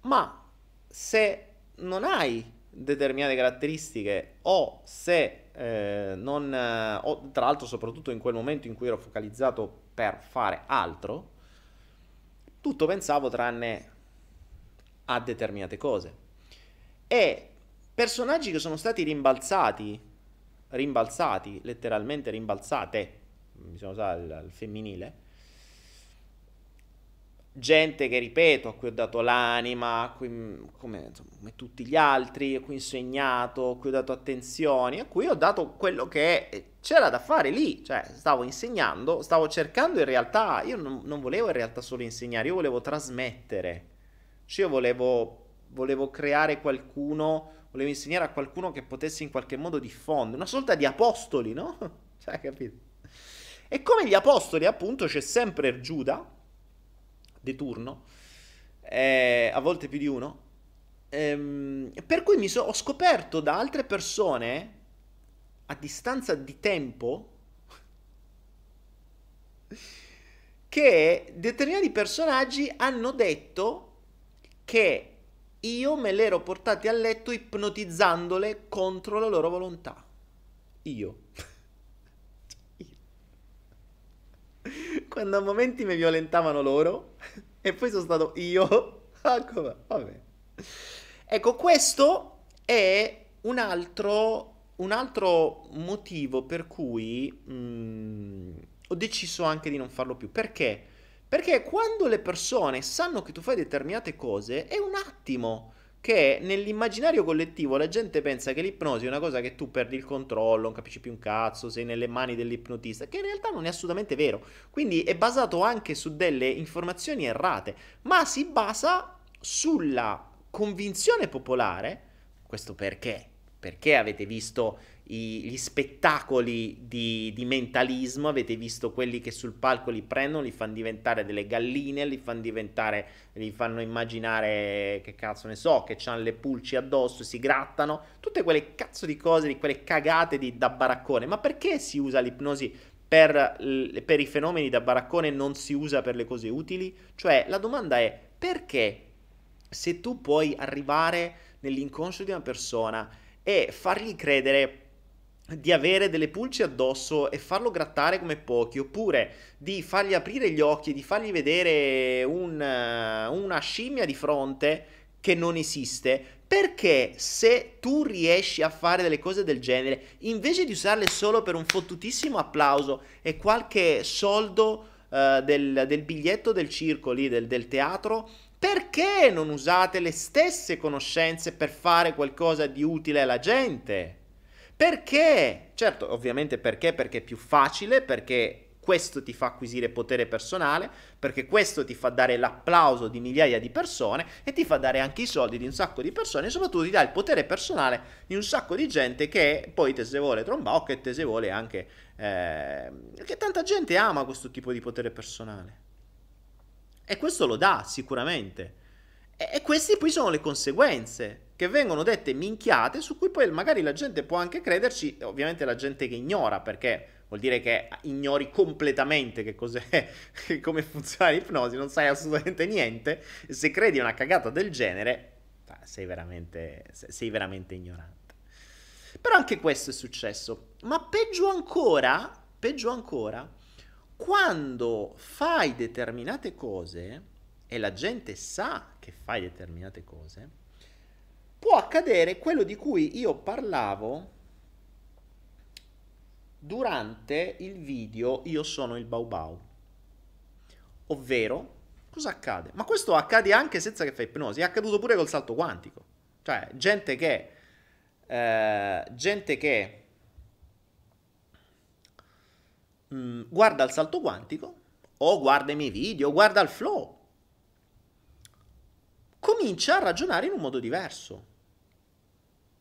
ma se non hai determinate caratteristiche o se eh, non... Eh, o, tra l'altro soprattutto in quel momento in cui ero focalizzato per fare altro, tutto pensavo tranne a determinate cose. E Personaggi che sono stati rimbalzati, rimbalzati, letteralmente rimbalzate, bisogna usare il, il femminile, gente che, ripeto, a cui ho dato l'anima, cui, come, insomma, come, tutti gli altri, a cui ho insegnato, a cui ho dato attenzioni, a cui ho dato quello che c'era da fare lì, cioè stavo insegnando, stavo cercando in realtà, io non, non volevo in realtà solo insegnare, io volevo trasmettere, cioè io volevo, volevo creare qualcuno volevo insegnare a qualcuno che potesse in qualche modo diffondere, una sorta di apostoli, no? [laughs] cioè, capito? E come gli apostoli, appunto, c'è sempre Giuda, di turno, eh, a volte più di uno, ehm, per cui so- ho scoperto da altre persone, a distanza di tempo, [laughs] che determinati personaggi hanno detto che io me le ero portate a letto ipnotizzandole contro la loro volontà. Io. [laughs] Quando a momenti mi violentavano loro [laughs] e poi sono stato io. [laughs] Ecco, vabbè. Ecco, questo è un altro, un altro motivo per cui mh, mm, ho deciso anche di non farlo più. Perché? Perché quando le persone sanno che tu fai determinate cose, è un attimo che nell'immaginario collettivo la gente pensa che l'ipnosi è una cosa che tu perdi il controllo, non capisci più un cazzo, sei nelle mani dell'ipnotista, che in realtà non è assolutamente vero. Quindi è basato anche su delle informazioni errate, ma si basa sulla convinzione popolare, questo perché? Perché avete visto i, gli spettacoli di, di, mentalismo, avete visto quelli che sul palco li prendono, li fanno diventare delle galline, li fanno diventare, li fanno immaginare, che cazzo ne so, che hanno le pulci addosso, si grattano, tutte quelle cazzo di cose, di quelle cagate di, da baraccone. Ma perché si usa l'ipnosi per, per i fenomeni da baraccone e non si usa per le cose utili? Cioè, la domanda è perché se tu puoi arrivare nell'inconscio di una persona e fargli credere di avere delle pulci addosso e farlo grattare come pochi, oppure di fargli aprire gli occhi, di fargli vedere un, una scimmia di fronte che non esiste, perché se tu riesci a fare delle cose del genere, invece di usarle solo per un fottutissimo applauso e qualche soldo uh, del, del, biglietto del circo lì, del, del teatro, perché non usate le stesse conoscenze per fare qualcosa di utile alla gente? Perché? Certo, ovviamente perché? Perché è più facile, perché questo ti fa acquisire potere personale, perché questo ti fa dare l'applauso di migliaia di persone e ti fa dare anche i soldi di un sacco di persone e soprattutto ti dà il potere personale di un sacco di gente che poi te se vuole trombare o che te se vuole anche... Eh, che tanta gente ama questo tipo di potere personale. E questo lo dà sicuramente. E, e queste poi sono le conseguenze che vengono dette minchiate su cui poi magari la gente può anche crederci, ovviamente la gente che ignora, perché vuol dire che ignori completamente che cos'è, [laughs] come funziona l'ipnosi, non sai assolutamente niente, se credi una cagata del genere, sei veramente, sei veramente ignorante. Però anche questo è successo, ma peggio ancora, peggio ancora, quando fai determinate cose e la gente sa che fai determinate cose, può accadere quello di cui io parlavo durante il video Io sono il Bau Bau. Ovvero, cosa accade? Ma questo accade anche senza che fai ipnosi, è accaduto pure col salto quantico. Cioè, gente che... Eh, gente che... Mh, mm, guarda il salto quantico, o guarda i miei video, guarda il flow, comincia a ragionare in un modo diverso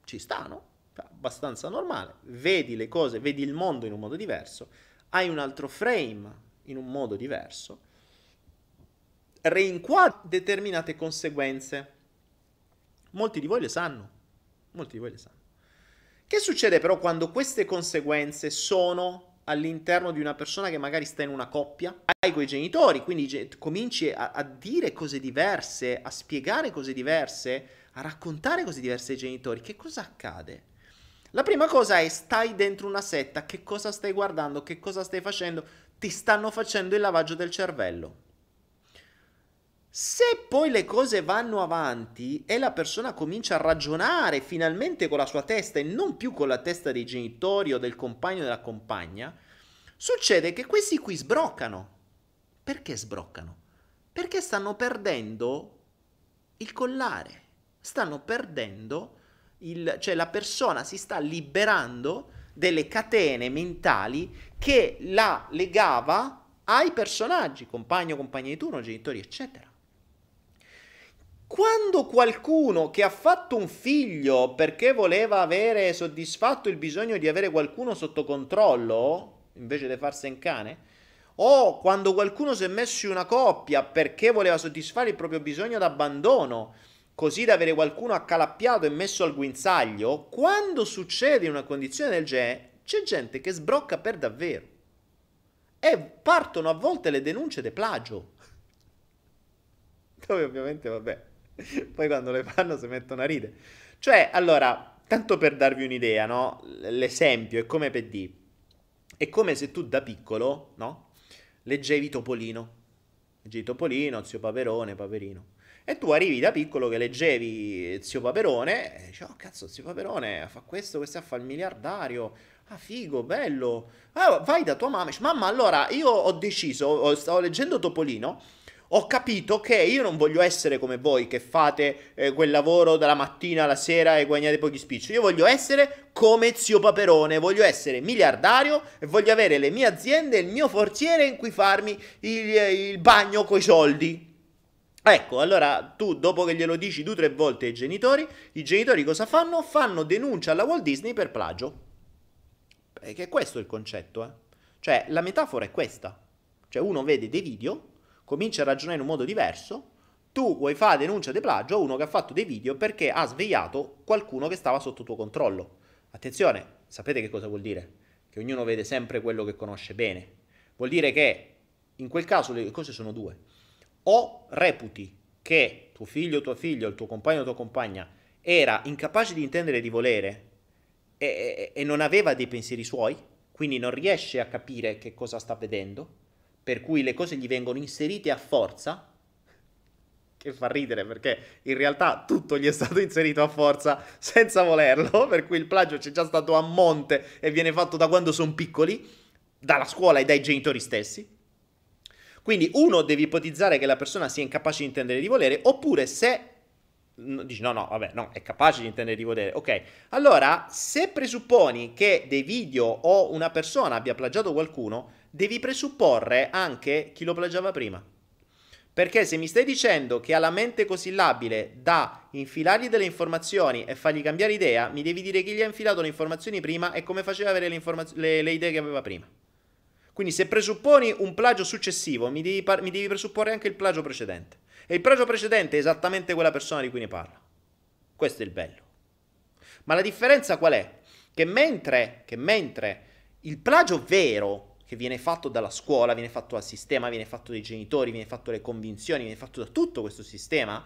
ci sta, no? Cioè, abbastanza normale. Vedi le cose, vedi il mondo in un modo diverso, hai un altro frame in un modo diverso, reinquadri determinate conseguenze. Molti di voi le sanno, molti di voi le sanno. Che succede però quando queste conseguenze sono all'interno di una persona che magari sta in una coppia, hai quei genitori, quindi cominci a, a dire cose diverse, a spiegare cose diverse, a raccontare cose diverse ai genitori, che cosa accade? La prima cosa è stai dentro una setta, che cosa stai guardando, che cosa stai facendo, ti stanno facendo il lavaggio del cervello. Se poi le cose vanno avanti e la persona comincia a ragionare finalmente con la sua testa e non più con la testa dei genitori o del compagno o della compagna, succede che questi qui sbroccano. Perché sbroccano? Perché stanno perdendo il collare stanno perdendo il, cioè la persona si sta liberando delle catene mentali che la legava ai personaggi, compagno, compagni di turno, genitori, eccetera. Quando qualcuno che ha fatto un figlio perché voleva avere soddisfatto il bisogno di avere qualcuno sotto controllo, invece di farsi un cane, o quando qualcuno si è messo in una coppia perché voleva soddisfare il proprio bisogno d'abbandono, così da avere qualcuno accalappiato e messo al guinzaglio, quando succede una condizione del genere, c'è gente che sbrocca per davvero. E partono a volte le denunce di plagio. [laughs] Dove ovviamente, vabbè, poi quando le fanno si mettono a ridere. Cioè, allora, tanto per darvi un'idea, no? L'esempio è come per dire. È come se tu da piccolo, no? Leggevi Topolino. Leggevi Topolino, Zio Paperone, Paperino E tu arrivi da piccolo che leggevi Zio Paperone e dici, oh cazzo, Zio Paperone fa questo, questo fa il miliardario. Ah, figo, bello. Ah, vai da tua mamma. Mamma, allora io ho deciso, stavo leggendo Topolino ho capito che io non voglio essere come voi che fate eh, quel lavoro dalla mattina alla sera e guadagnate pochi spicci. Io voglio essere come zio Paperone, voglio essere miliardario e voglio avere le mie aziende il mio forziere in cui farmi il, il bagno coi soldi. Ecco, allora tu dopo che glielo dici due o tre volte ai genitori, i genitori cosa fanno? Fanno denuncia alla Walt Disney per plagio. Perché questo è il concetto, eh. Cioè, la metafora è questa. Cioè, uno vede dei video comincia a ragionare in un modo diverso, tu vuoi fare denuncia di plagio a uno che ha fatto dei video perché ha svegliato qualcuno che stava sotto tuo controllo. Attenzione, sapete che cosa vuol dire? Che ognuno vede sempre quello che conosce bene. Vuol dire che in quel caso le cose sono due. O reputi che tuo figlio, tua figlia, il tuo compagno o tua compagna era incapace di intendere di volere e, e, e non aveva dei pensieri suoi, quindi non riesce a capire che cosa sta vedendo, per cui le cose gli vengono inserite a forza, che fa ridere perché in realtà tutto gli è stato inserito a forza senza volerlo, per cui il plagio c'è già stato a monte e viene fatto da quando sono piccoli, dalla scuola e dai genitori stessi. Quindi uno deve ipotizzare che la persona sia incapace di intendere di volere, oppure se dici no no vabbè no è capace di intendere di volere ok allora se presupponi che dei video o una persona abbia plagiato qualcuno devi presupporre anche chi lo plagiava prima. Perché se mi stai dicendo che ha la mente così labile da infilargli delle informazioni e fargli cambiare idea, mi devi dire chi gli ha infilato le informazioni prima e come faceva avere le, informaz- le, le idee che aveva prima. Quindi se presupponi un plagio successivo, mi devi, mi devi presupporre anche il plagio precedente. E il plagio precedente è esattamente quella persona di cui ne parla. Questo è il bello. Ma la differenza qual è? Che mentre, che mentre il plagio vero che viene fatto dalla scuola, viene fatto dal sistema, viene fatto dai genitori, viene fatto dalle convinzioni, viene fatto da tutto questo sistema,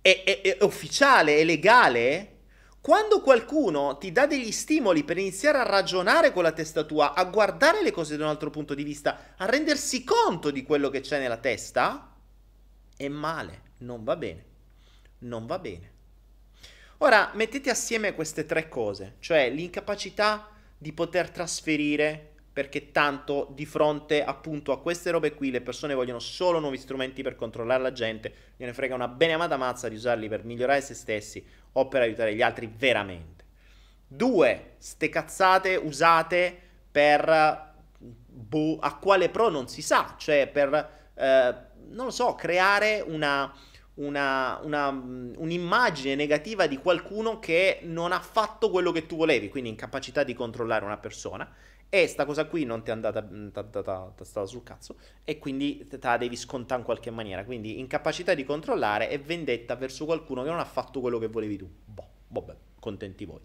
è, è, è ufficiale, è legale, quando qualcuno ti dà degli stimoli per iniziare a ragionare con la testa tua, a guardare le cose da un altro punto di vista, a rendersi conto di quello che c'è nella testa, è male, non va bene. Non va bene. Ora mettete assieme queste tre cose, cioè l'incapacità di poter trasferire perché tanto di fronte appunto a queste robe qui le persone vogliono solo nuovi strumenti per controllare la gente, gliene frega una bene amata mazza di usarli per migliorare se stessi o per aiutare gli altri veramente. Due, ste cazzate usate per boh, a quale pro non si sa, cioè per eh, non lo so, creare una una, una, un'immagine negativa di qualcuno che non ha fatto quello che tu volevi, quindi incapacità di controllare una persona. E sta cosa qui non ti è andata, stata sul cazzo e quindi te la devi scontare in qualche maniera. Quindi incapacità di controllare e vendetta verso qualcuno che non ha fatto quello che volevi tu. Boh, vabbè, contenti voi.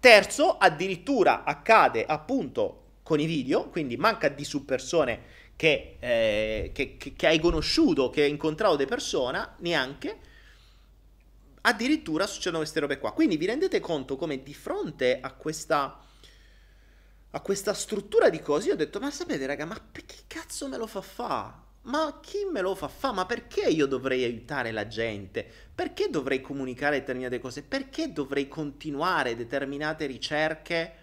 Terzo, addirittura accade appunto con i video, quindi manca di su persone che, eh, che, che, che hai conosciuto, che hai incontrato di persona, neanche, addirittura succedono queste robe qua. Quindi vi rendete conto come di fronte a questa, a questa struttura di cose, io ho detto, ma sapete raga, ma che cazzo me lo fa fa? Ma chi me lo fa fa? Ma perché io dovrei aiutare la gente? Perché dovrei comunicare determinate cose? Perché dovrei continuare determinate ricerche?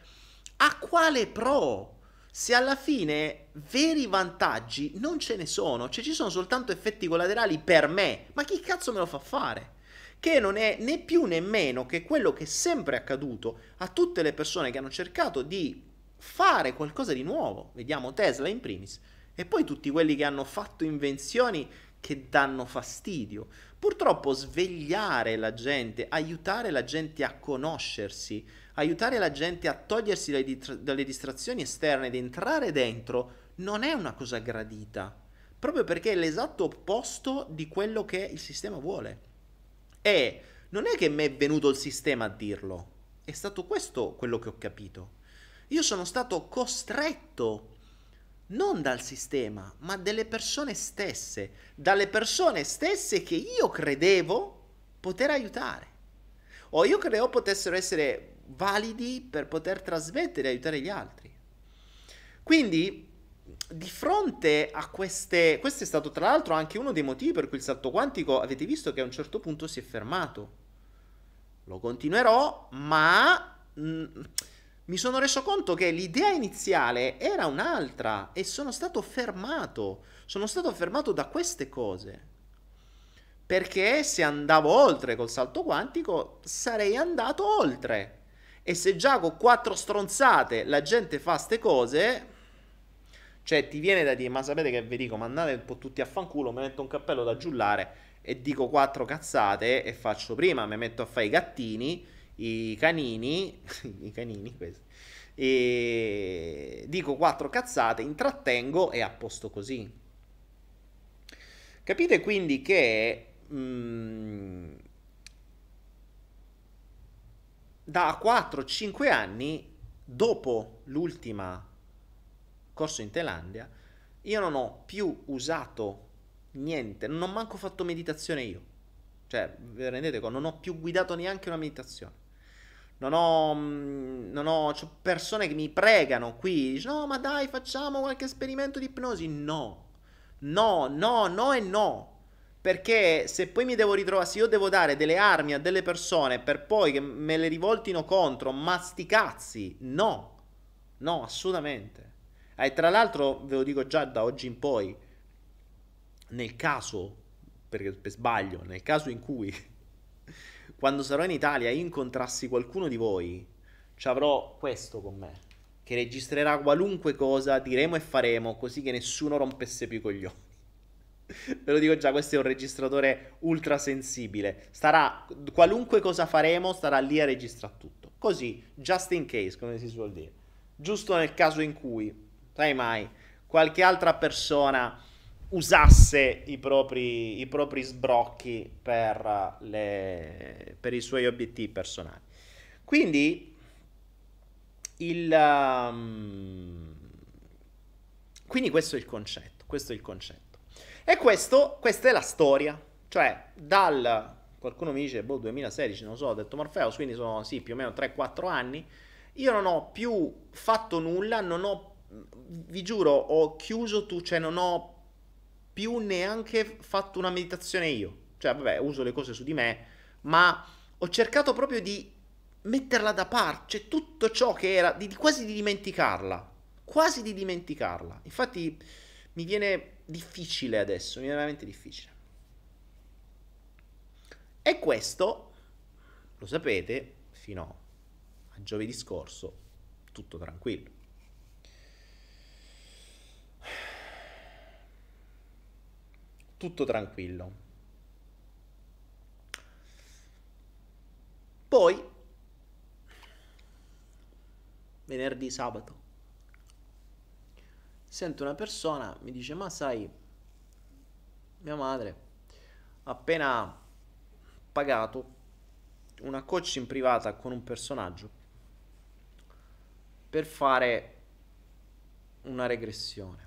A quale pro? se alla fine veri vantaggi non ce ne sono, cioè ci sono soltanto effetti collaterali per me, ma chi cazzo me lo fa fare? Che non è né più né meno che quello che è sempre accaduto a tutte le persone che hanno cercato di fare qualcosa di nuovo, vediamo Tesla in primis, e poi tutti quelli che hanno fatto invenzioni che danno fastidio. Purtroppo svegliare la gente, aiutare la gente a conoscersi, aiutare la gente a togliersi dalle, dalle distrazioni esterne ed entrare dentro non è una cosa gradita, proprio perché è l'esatto opposto di quello che il sistema vuole. E non è che mi è venuto il sistema a dirlo, è stato questo quello che ho capito. Io sono stato costretto non dal sistema, ma dalle persone stesse, dalle persone stesse che io credevo poter aiutare. O io credevo potessero essere validi per poter trasmettere e aiutare gli altri. Quindi di fronte a queste... Questo è stato tra l'altro anche uno dei motivi per cui il salto quantico, avete visto che a un certo punto si è fermato. Lo continuerò, ma... Mh, mm, mi sono reso conto che l'idea iniziale era un'altra e sono stato fermato. Sono stato fermato da queste cose. Perché se andavo oltre col salto quantico, sarei andato oltre. E se già con quattro stronzate la gente fa ste cose, cioè ti viene da dire, ma sapete che vi dico, mandate un po' tutti a fanculo, mi metto un cappello da giullare e dico quattro cazzate e faccio prima, mi metto a fare i gattini i canini, [laughs] i canini questi, e dico quattro cazzate, intrattengo e a posto così. Capite quindi che mh, mm, da 4-5 anni, dopo l'ultima corso in Thailandia, io non ho più usato niente, non ho manco fatto meditazione io. Cioè, vi rendete conto? Non ho più guidato neanche una meditazione non ho, mm, non ho persone che mi pregano qui, no ma dai facciamo qualche esperimento di ipnosi, no, no, no, no e no. Perché se poi mi devo ritrovare, se io devo dare delle armi a delle persone per poi che me le rivoltino contro, ma sti cazzi, no, no, assolutamente. E tra l'altro ve lo dico già da oggi in poi, nel caso, perché per sbaglio, nel caso in cui quando sarò in Italia e incontrassi qualcuno di voi, ci avrò questo con me, che registrerà qualunque cosa diremo e faremo, così che nessuno rompesse più i coglioni. Ve lo dico già, questo è un registratore ultra sensibile. Starà, qualunque cosa faremo, starà lì a registrare tutto. Così, just in case, come si suol dire. Giusto nel caso in cui, sai mai, qualche altra persona usasse i propri, i propri sbrocchi per, le, per, i suoi obiettivi personali. Quindi, il, um, quindi questo è il concetto, questo è il concetto. E questo, questa è la storia, cioè dal, qualcuno mi dice, boh, 2016, non so, ho detto Morpheus, quindi sono sì, più o meno 3-4 anni, io non ho più fatto nulla, non ho, vi giuro, ho chiuso tu, cioè non ho più neanche fatto una meditazione io. Cioè, vabbè, uso le cose su di me, ma ho cercato proprio di metterla da parte, cioè tutto ciò che era, di, quasi di dimenticarla, quasi di dimenticarla. Infatti mi viene difficile adesso, mi viene veramente difficile. E questo, lo sapete, fino a giovedì scorso, tutto tranquillo. Tutto tranquillo. Poi, venerdì, sabato, sento una persona, mi dice, ma sai, mia madre ha appena pagato una coaching privata con un personaggio per fare una regressione.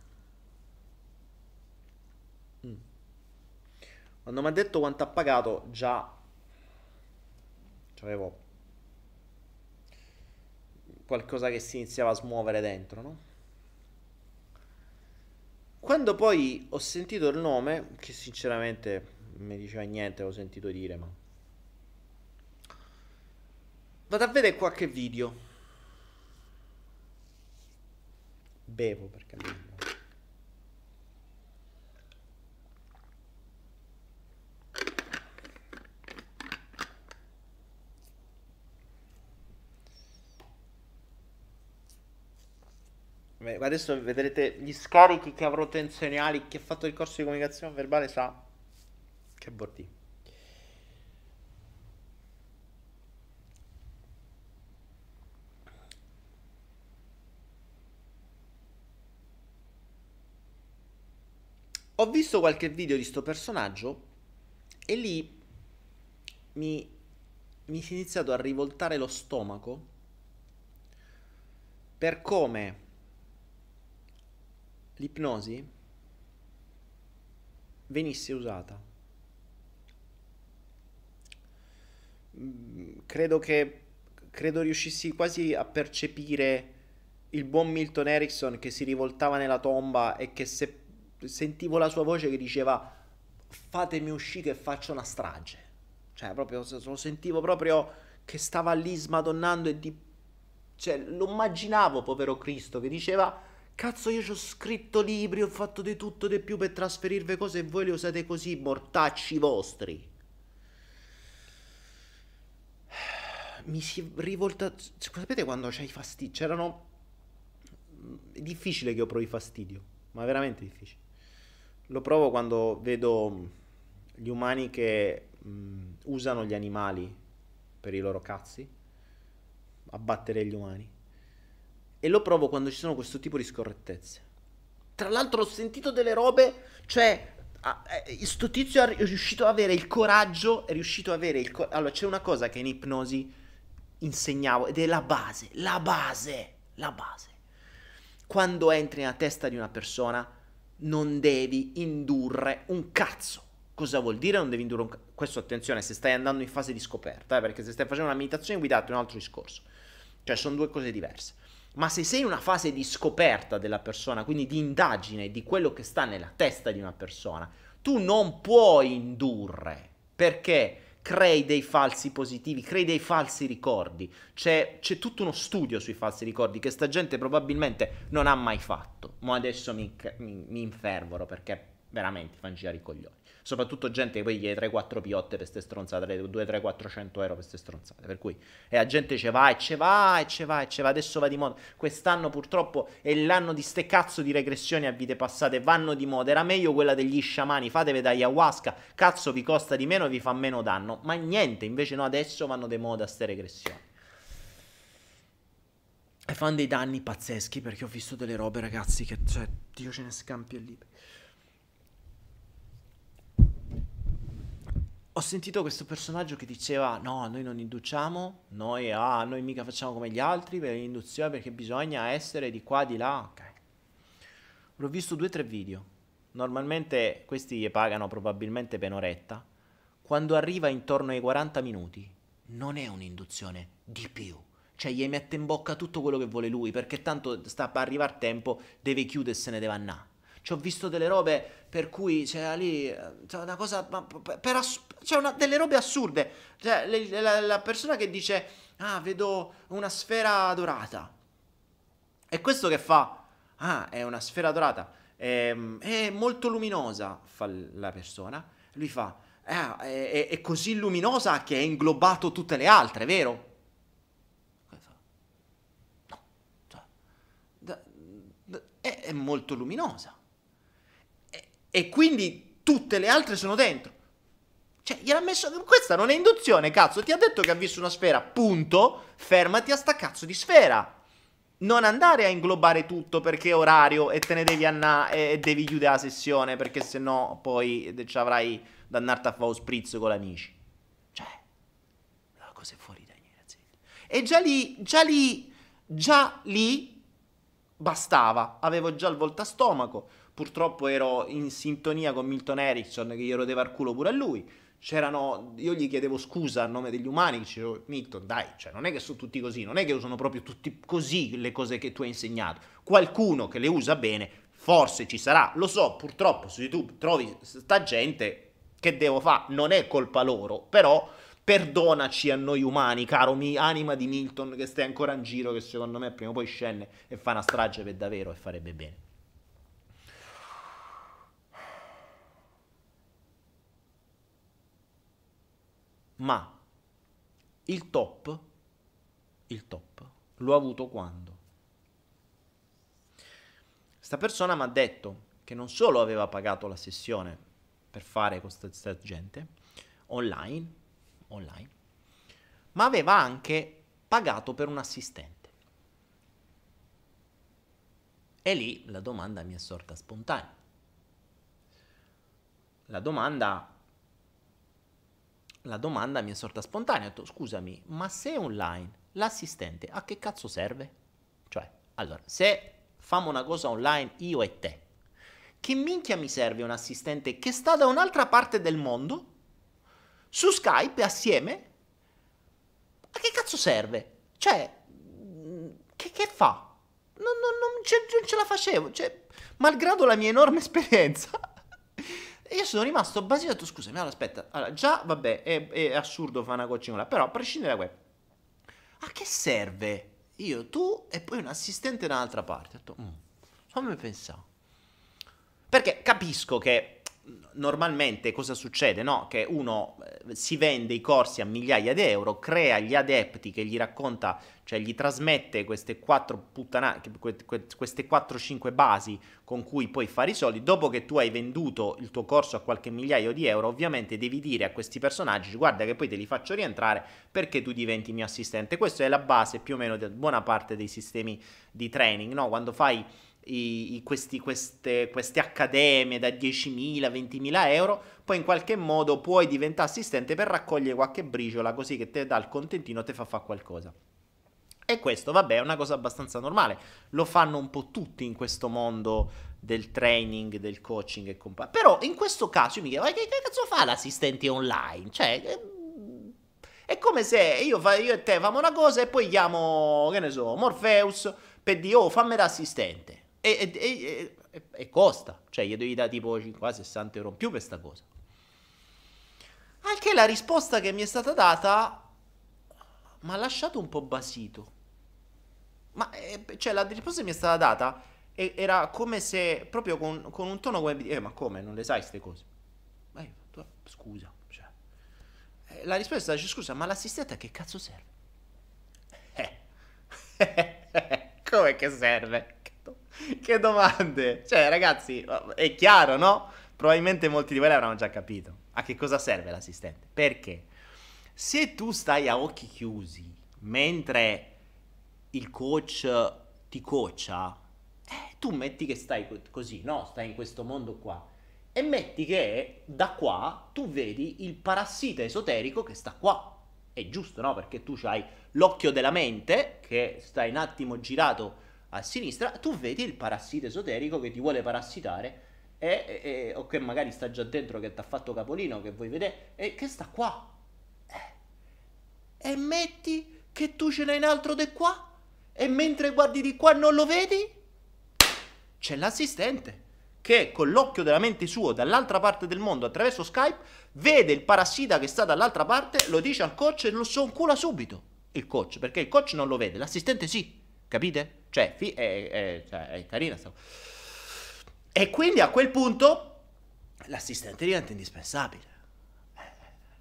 Quando mi ha detto quanto ha pagato, già avevo qualcosa che si iniziava a smuovere dentro, no? Quando poi ho sentito il nome, che sinceramente mi diceva niente, l'ho sentito dire, ma... Vado a vedere qualche video. Bevo per capirlo. Adesso vedrete gli scarichi che avrò tensionali. Chi ha fatto il corso di comunicazione verbale sa che bordi. Ho visto qualche video di sto personaggio e lì mi, mi si è iniziato a rivoltare lo stomaco per come l'ipnosi venisse usata. Mm, credo che credo riuscissi quasi a percepire il buon Milton Erickson che si rivoltava nella tomba e che se sentivo la sua voce che diceva fatemi uscire e faccio una strage. Cioè, proprio lo sentivo proprio che stava lì smadonnando e di... Cioè, lo immaginavo, povero Cristo, che diceva Cazzo, io ci ho scritto libri, ho fatto di tutto di più per trasferirvi cose e voi le usate così, mortacci vostri. Mi si è rivoltato... Sapete quando c'hai fastidio? C'erano... È difficile che io provi fastidio, ma veramente difficile. Lo provo quando vedo gli umani che mh, usano gli animali per i loro cazzi, abbattere gli umani e lo provo quando ci sono questo tipo di scorrettezze. Tra l'altro ho sentito delle robe, cioè questo eh, tizio è riuscito ad avere il coraggio, è riuscito ad avere il coraggio. Allora, c'è una cosa che in ipnosi insegnavo ed è la base, la base, la base. Quando entri nella testa di una persona non devi indurre un cazzo. Cosa vuol dire non devi indurre un cazzo? Questo attenzione se stai andando in fase di scoperta, eh, perché se stai facendo una meditazione guidata è un altro discorso. Cioè sono due cose diverse. Ma se sei in una fase di scoperta della persona, quindi di indagine di quello che sta nella testa di una persona, tu non puoi indurre perché crei dei falsi positivi, crei dei falsi ricordi. C'è, c'è, tutto uno studio sui falsi ricordi che sta gente probabilmente non ha mai fatto. Ma adesso mi, mi, mi infervoro perché veramente fanno girare i coglioni. Soprattutto gente che poi chiede 3-4 piotte per queste stronzate, 2-3-400 euro per queste stronzate. Per cui e la gente ce va e ce va e ce va e ce va. Adesso va di moda. Quest'anno purtroppo è l'anno di ste cazzo di regressioni a vite passate. Vanno di moda. Era meglio quella degli sciamani. Fatevi da ayahuasca. Cazzo vi costa di meno e vi fa meno danno. Ma niente, invece no, adesso vanno di moda ste regressioni. E fanno dei danni pazzeschi perché ho visto delle robe, ragazzi, che cioè, Dio ce ne scampi e liberi. Ho sentito questo personaggio che diceva no, noi non induciamo, noi, ah, noi mica facciamo come gli altri per l'induzione perché bisogna essere di qua, di là, ok. L'ho visto due o tre video, normalmente questi gli pagano probabilmente per un'oretta, quando arriva intorno ai 40 minuti non è un'induzione di più, cioè gli mette in bocca tutto quello che vuole lui perché tanto sta per arrivare tempo, deve chiudersene, deve andare ci ho visto delle robe per cui c'era lì c'è una cosa per ass- c'è una, delle robe assurde. Cioè, le, la, la, persona che dice ah vedo una sfera dorata. E questo che fa ah è una sfera dorata. È, ehm, è molto luminosa fa la persona. Lui fa ah, è, è, così luminosa che ha inglobato tutte le altre vero? Cioè, è molto luminosa e quindi tutte le altre sono dentro. Cioè, gliel'ha messo. Questa non è induzione, cazzo. Ti ha detto che ha visto una sfera. Punto. Fermati a sta cazzo di sfera. Non andare a inglobare tutto perché è orario e te ne devi andare e devi chiudere la sessione perché sennò poi ci avrai da andarti a fare spritz con gli amici. Cioè, la cosa è fuori dai miei ragazzi. E già lì, già lì, già lì bastava. Avevo già il voltastomaco purtroppo ero in sintonia con Milton Erickson che gli rodeva il culo pure a lui. C'erano, io gli chiedevo scusa a nome degli umani, dicevo Milton dai, cioè non è che sono tutti così, non è che usano proprio tutti così le cose che tu hai insegnato. Qualcuno che le usa bene, forse ci sarà, lo so, purtroppo su YouTube trovi sta gente che devo fare, non è colpa loro, però perdonaci a noi umani, caro mi, anima di Milton che stai ancora in giro, che secondo me prima o poi scende e fa una strage per davvero e farebbe bene. Ma il top, il top, l'ho avuto quando? Questa persona mi ha detto che non solo aveva pagato la sessione per fare questa gente online, online, ma aveva anche pagato per un assistente. E lì la domanda mi è sorta spontanea. La domanda la domanda mi è sorta spontanea. Ho detto, scusami, ma se online, l'assistente a che cazzo serve? Cioè, allora, se famo una cosa online io e te, che minchia mi serve un assistente che sta da un'altra parte del mondo, su Skype assieme? A che cazzo serve? Cioè, che, che fa? ce, non ce la facevo, cioè, malgrado la mia enorme [laughs] esperienza. Io sono rimasto basito e ho detto, scusami, allora aspetta, allora, già, vabbè, è, è assurdo fare una coaching là, però a prescindere da questo, a che serve io, tu e poi un assistente da un'altra parte? Ho detto, mm, fammi pensare. Perché capisco che normalmente cosa succede? No? Che uno eh, si vende i corsi a migliaia di euro, crea gli adepti che gli racconta, cioè gli trasmette queste 4 puttana- queste 4-5 basi con cui puoi fare i soldi. Dopo che tu hai venduto il tuo corso a qualche migliaio di euro, ovviamente devi dire a questi personaggi: guarda che poi te li faccio rientrare perché tu diventi mio assistente. Questa è la base più o meno di buona parte dei sistemi di training, no? Quando fai i, i, questi, queste, queste, accademie da 10.000, 20.000 euro, poi in qualche modo puoi diventare assistente per raccogliere qualche briciola così che te dà il contentino te fa fare qualcosa. E questo, vabbè, è una cosa abbastanza normale. Lo fanno un po' tutti in questo mondo del training, del coaching e compagnia. Però in questo caso io mi chiedo, ma che, che cazzo fa l'assistente online? Cioè, è come se io, io e te facciamo una cosa e poi chiamo, che ne so, Morpheus per dire, oh, fammi da assistente. E, e, e, e, costa, cioè gli devi dare tipo 50-60 euro in più per questa cosa. Anche la risposta che mi è stata data mi ha lasciato un po' basito. Ma eh, cioè la risposta che mi è stata data era come se proprio con, con un tono come eh ma come non le sai queste cose? Ma io, tu, scusa, cioè. Eh, la risposta è stata scusa, ma l'assistente a che cazzo serve? Eh. [laughs] come che serve? [laughs] che domande! Cioè, ragazzi, è chiaro, no? Probabilmente molti di voi l'avranno già capito. A che cosa serve l'assistente? Perché se tu stai a occhi chiusi mentre il coach ti coacha, eh, tu metti che stai così, no? Stai in questo mondo qua. E metti che da qua tu vedi il parassita esoterico che sta qua. È giusto, no? Perché tu hai l'occhio della mente che stai un attimo girato a sinistra, tu vedi il parassita esoterico che ti vuole parassitare e, e, o che magari sta già dentro, che ti ha fatto capolino, che vuoi vedere, e che sta qua. Eh. E metti che tu ce n'hai un altro di qua e mentre guardi di qua non lo vedi? C'è l'assistente che con l'occhio della mente suo dall'altra parte del mondo attraverso Skype vede il parassita che sta dall'altra parte, lo dice al coach e lo soncula subito. Il coach, perché il coach non lo vede, l'assistente sì. Capite? Cioè, fi- è, è, cioè, è carina sta E quindi a quel punto l'assistente diventa indispensabile. Eh,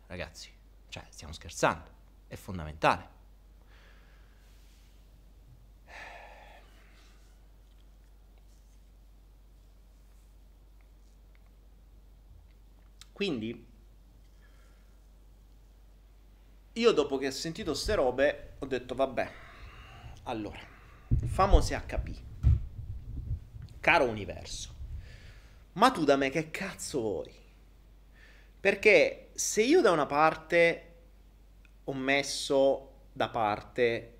ragazzi, cioè, stiamo scherzando. È fondamentale. Quindi, io dopo che ho sentito ste robe, ho detto, vabbè, allora, famosi HP. Caro universo, ma tu da me che cazzo vuoi? Perché se io da una parte ho messo da parte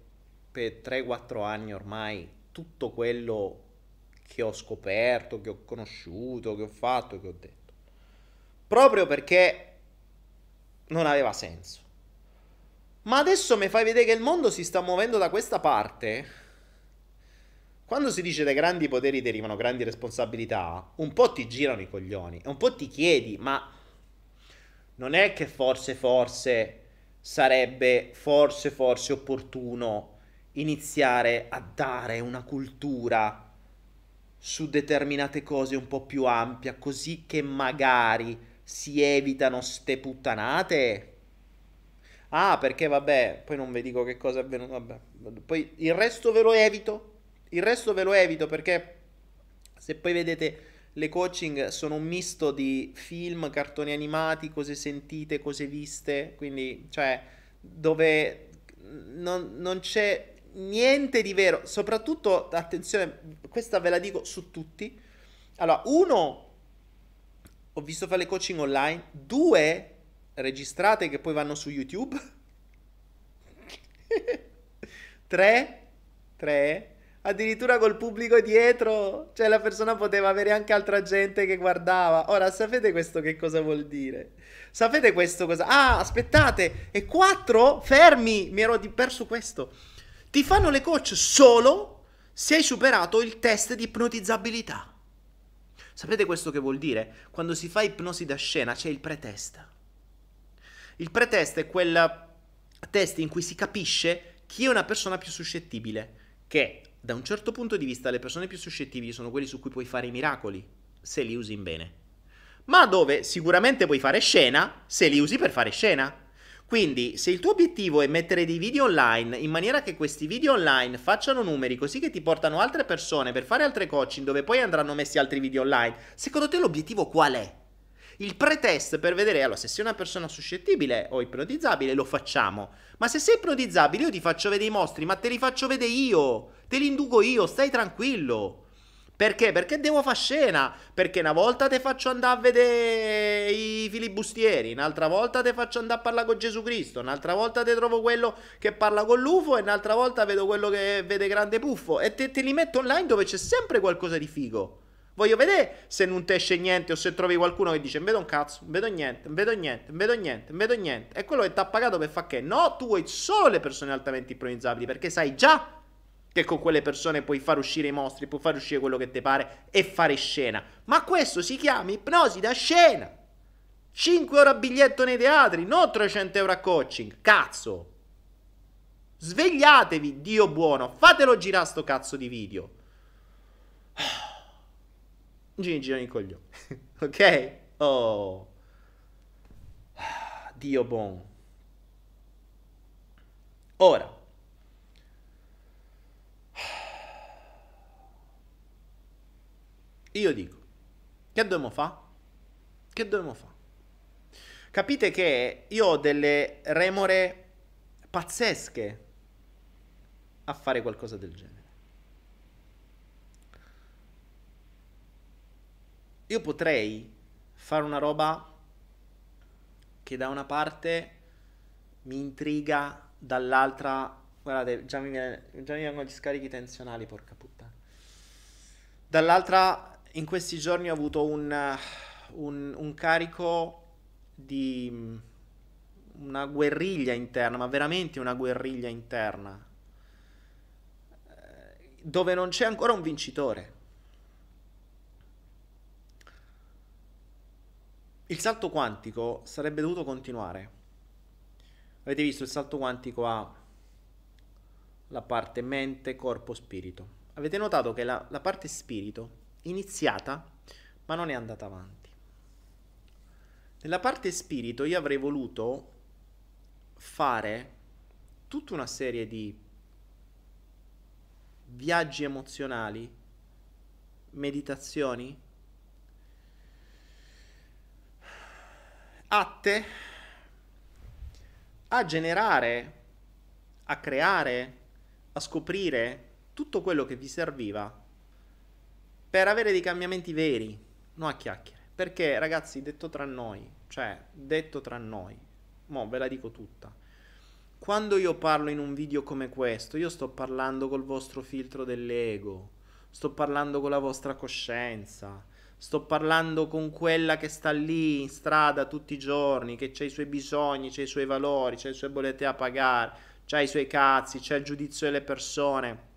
per 3-4 anni ormai tutto quello che ho scoperto, che ho conosciuto, che ho fatto, che ho detto, proprio perché non aveva senso. Ma adesso mi fai vedere che il mondo si sta muovendo da questa parte quando si dice dai grandi poteri derivano grandi responsabilità, un po' ti girano i coglioni e un po' ti chiedi, ma non è che forse, forse sarebbe, forse, forse opportuno iniziare a dare una cultura su determinate cose un po' più ampia, così che magari si evitano ste puttanate? Ah, perché vabbè, poi non vi dico che cosa è avvenuto, vabbè. Poi il resto ve lo evito il resto ve lo evito perché se poi vedete le coaching sono un misto di film, cartoni animati, cose sentite, cose viste, quindi cioè dove non, non c'è niente di vero, soprattutto attenzione, questa ve la dico su tutti. Allora, uno, ho visto fare le coaching online, due registrate che poi vanno su YouTube. [laughs] tre, tre, addirittura col pubblico dietro, cioè la persona poteva avere anche altra gente che guardava. Ora, sapete questo che cosa vuol dire? Sapete questo cosa? Ah, aspettate, e quattro? Fermi, mi ero perso questo. Ti fanno le coach solo se hai superato il test di ipnotizzabilità. Sapete questo che vuol dire? Quando si fa ipnosi da scena c'è il pretest. Il pretest è quel test in cui si capisce chi è una persona più suscettibile, che da un certo punto di vista le persone più suscettibili sono quelli su cui puoi fare i miracoli, se li usi in bene. Ma dove sicuramente puoi fare scena, se li usi per fare scena. Quindi, se il tuo obiettivo è mettere dei video online in maniera che questi video online facciano numeri così che ti portano altre persone per fare altre coaching dove poi andranno messi altri video online, secondo te l'obiettivo qual è? Il pretest per vedere, allora, se sei una persona suscettibile o ipnotizzabile, lo facciamo. Ma se sei ipnotizzabile, io ti faccio vedere i mostri, ma te li faccio vedere io. Te li induco io, stai tranquillo. Perché? Perché devo fare scena. Perché una volta ti faccio andare a vedere i filibustieri, un'altra volta ti faccio andare a parlare con Gesù Cristo, un'altra volta ti trovo quello che parla con l'UFO e un'altra volta vedo quello che vede grande puffo. E te, te li metto online dove c'è sempre qualcosa di figo. Voglio vedere se non ti esce niente o se trovi qualcuno che dice vedo un cazzo, vedo niente, vedo niente, vedo niente, vedo niente. È quello che ti ha pagato per fare che? No, tu vuoi solo le persone altamente ipnotizzabili perché sai già che con quelle persone puoi far uscire i mostri, puoi far uscire quello che ti pare e fare scena. Ma questo si chiama ipnosi da scena. 5 euro a biglietto nei teatri, non 300 euro a coaching. Cazzo. Svegliatevi, Dio buono. Fatelo girare sto cazzo di video. [sighs] Gini girano i coglioni. [laughs] ok? Oh. [sighs] Dio buono. Ora. [sighs] Io dico, che dobbiamo fare? Che dobbiamo fare? Capite che io ho delle remore pazzesche a fare qualcosa del genere. Io potrei fare una roba che da una parte mi intriga, dall'altra... Guardate, già mi, viene, già mi vengono gli scarichi tensionali, porca puttana. Dall'altra in questi giorni ho avuto un, un, un carico di mm, una guerriglia interna, ma veramente una guerriglia interna, eh, dove non c'è ancora un vincitore. Il salto quantico sarebbe dovuto continuare. Avete visto, il salto quantico ha la parte mente, corpo, spirito. Avete notato che la, la parte spirito iniziata, ma non è andata avanti. Nella parte spirito io avrei voluto fare tutta una serie di viaggi emozionali, meditazioni, atte a generare, a creare, a scoprire tutto quello che vi serviva per avere dei cambiamenti veri, non a chiacchiere. Perché, ragazzi, detto tra noi, cioè, detto tra noi, mo ve la dico tutta. Quando io parlo in un video come questo, io sto parlando col vostro filtro dell'ego, sto parlando con la vostra coscienza, sto parlando con quella che sta lì in strada tutti i giorni, che ha i suoi bisogni, ha i suoi valori, ha le sue bollette da pagare, ha i suoi cazzi, c'ha il giudizio delle persone